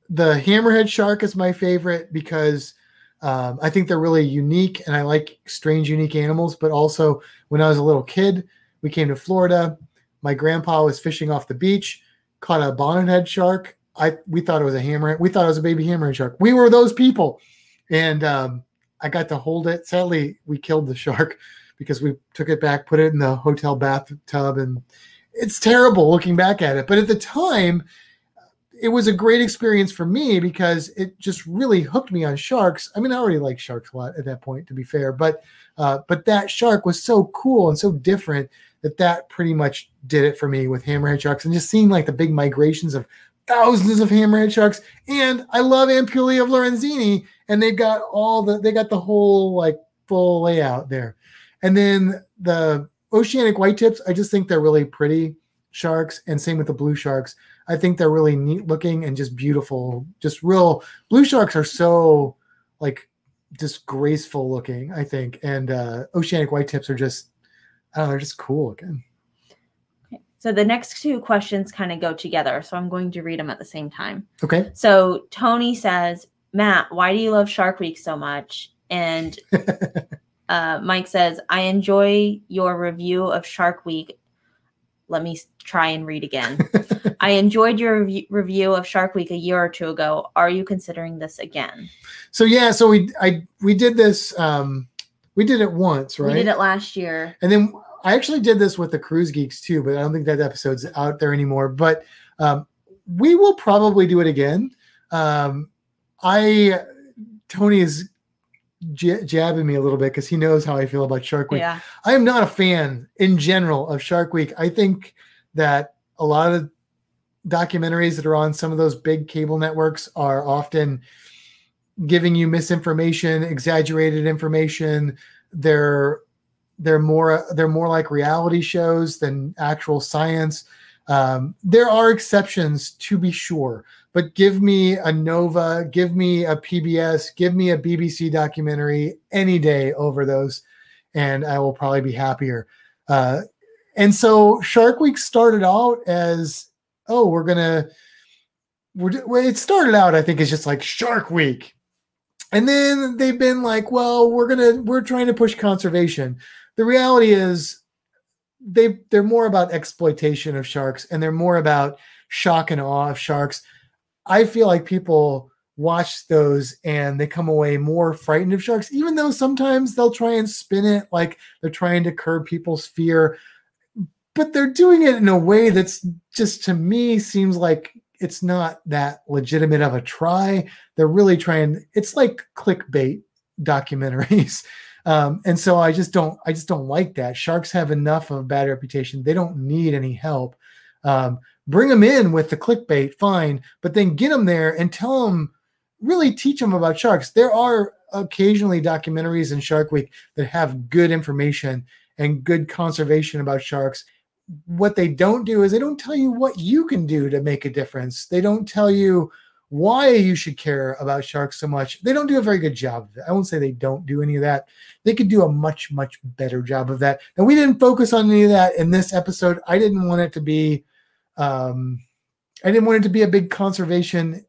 the hammerhead shark is my favorite because um, I think they're really unique, and I like strange, unique animals. But also, when I was a little kid, we came to Florida. My grandpa was fishing off the beach, caught a bonnethead shark. I we thought it was a hammerhead. We thought it was a baby hammerhead shark. We were those people, and um, I got to hold it. Sadly, we killed the shark because we took it back, put it in the hotel bathtub, and it's terrible looking back at it. But at the time, it was a great experience for me because it just really hooked me on sharks. I mean, I already like sharks a lot at that point, to be fair, but uh, but that shark was so cool and so different that that pretty much did it for me with hammerhead sharks and just seeing like the big migrations of thousands of hammerhead sharks. And I love Ampulla of Lorenzini, and they've got all the they got the whole like full layout there. And then the oceanic white tips, I just think they're really pretty sharks, and same with the blue sharks. I think they're really neat looking and just beautiful. Just real blue sharks are so like just graceful looking, I think. And uh oceanic white tips are just I don't know, they're just cool looking. Okay. So the next two questions kind of go together. So I'm going to read them at the same time. Okay. So Tony says, Matt, why do you love Shark Week so much? And [LAUGHS] uh, Mike says, I enjoy your review of Shark Week let me try and read again. [LAUGHS] I enjoyed your rev- review of Shark Week a year or two ago. Are you considering this again? So yeah, so we I we did this um we did it once, right? We did it last year. And then I actually did this with the Cruise Geeks too, but I don't think that episode's out there anymore, but um we will probably do it again. Um I Tony is j- jabbing me a little bit because he knows how I feel about Shark Week. Yeah. I am not a fan in general of Shark Week. I think that a lot of documentaries that are on some of those big cable networks are often giving you misinformation, exaggerated information. They're they're more they're more like reality shows than actual science. Um, there are exceptions to be sure, but give me a Nova, give me a PBS, give me a BBC documentary any day over those, and I will probably be happier. Uh, and so Shark Week started out as, oh, we're gonna, we're it started out I think as just like Shark Week, and then they've been like, well, we're gonna, we're trying to push conservation. The reality is they they're more about exploitation of sharks and they're more about shock and awe of sharks. I feel like people watch those and they come away more frightened of sharks, even though sometimes they'll try and spin it like they're trying to curb people's fear. But they're doing it in a way that's just to me seems like it's not that legitimate of a try. They're really trying, it's like clickbait documentaries. [LAUGHS] Um, and so I just don't, I just don't like that. Sharks have enough of a bad reputation. They don't need any help. Um, bring them in with the clickbait, fine, but then get them there and tell them, really teach them about sharks. There are occasionally documentaries in Shark Week that have good information and good conservation about sharks. What they don't do is they don't tell you what you can do to make a difference. They don't tell you why you should care about sharks so much. They don't do a very good job of it. I won't say they don't do any of that. They could do a much, much better job of that. And we didn't focus on any of that in this episode. I didn't want it to be um I didn't want it to be a big conservation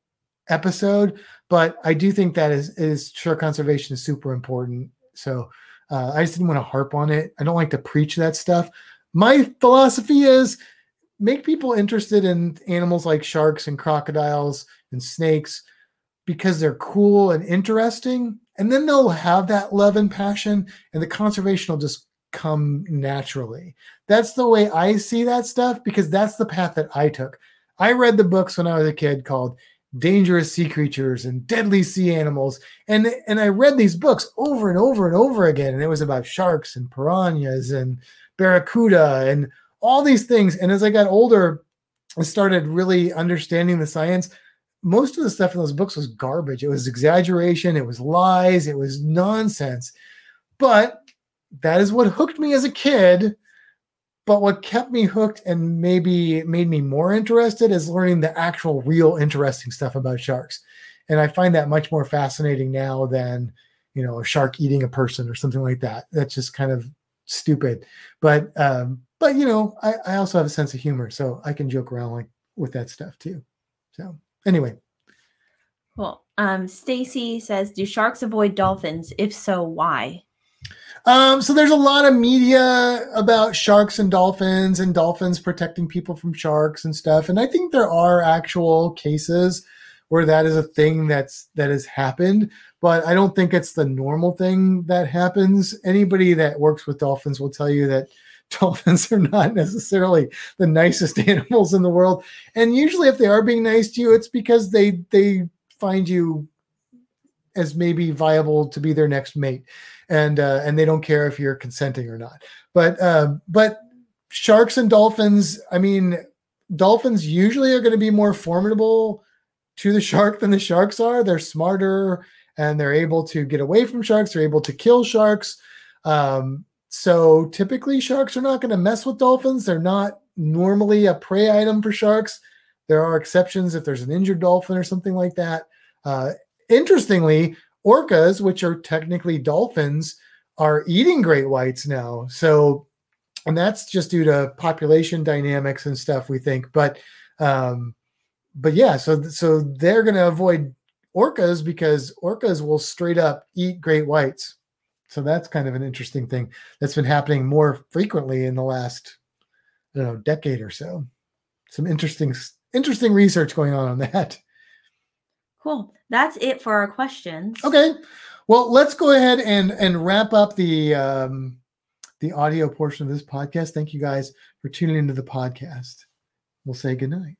episode, but I do think that is is shark conservation is super important. So uh, I just didn't want to harp on it. I don't like to preach that stuff. My philosophy is make people interested in animals like sharks and crocodiles and snakes because they're cool and interesting. And then they'll have that love and passion, and the conservation will just come naturally. That's the way I see that stuff because that's the path that I took. I read the books when I was a kid called Dangerous Sea Creatures and Deadly Sea Animals. And, and I read these books over and over and over again. And it was about sharks and piranhas and barracuda and all these things. And as I got older, I started really understanding the science. Most of the stuff in those books was garbage. It was exaggeration, it was lies, it was nonsense. But that is what hooked me as a kid. But what kept me hooked and maybe made me more interested is learning the actual, real, interesting stuff about sharks. And I find that much more fascinating now than, you know, a shark eating a person or something like that. That's just kind of stupid. But, um, but you know, I, I also have a sense of humor, so I can joke around like with that stuff too. So anyway, Well, um, Stacy says, "Do sharks avoid dolphins? If so, why?" Um, so there's a lot of media about sharks and dolphins and dolphins protecting people from sharks and stuff. And I think there are actual cases where that is a thing that's that has happened, but I don't think it's the normal thing that happens. Anybody that works with dolphins will tell you that [LAUGHS] dolphins are not necessarily the nicest [LAUGHS] animals in the world. And usually if they are being nice to you, it's because they they find you as maybe viable to be their next mate and uh, and they don't care if you're consenting or not. But uh, but sharks and dolphins, I mean, dolphins usually are going to be more formidable to the shark than the sharks are. They're smarter and they're able to get away from sharks. They're able to kill sharks. Um, so typically, sharks are not going to mess with dolphins. They're not normally a prey item for sharks. There are exceptions if there's an injured dolphin or something like that. Uh, interestingly, orcas, which are technically dolphins, are eating great whites now. So, and that's just due to population dynamics and stuff. We think, but, um, but yeah, so so they're going to avoid orcas because orcas will straight up eat great whites. So that's kind of an interesting thing that's been happening more frequently in the last, I don't know, decade or so. Some interesting interesting research going on on that. Cool. That's it for our questions. Okay. Well, let's go ahead and and wrap up the um, the audio portion of this podcast. Thank you guys for tuning into the podcast. We'll say goodnight.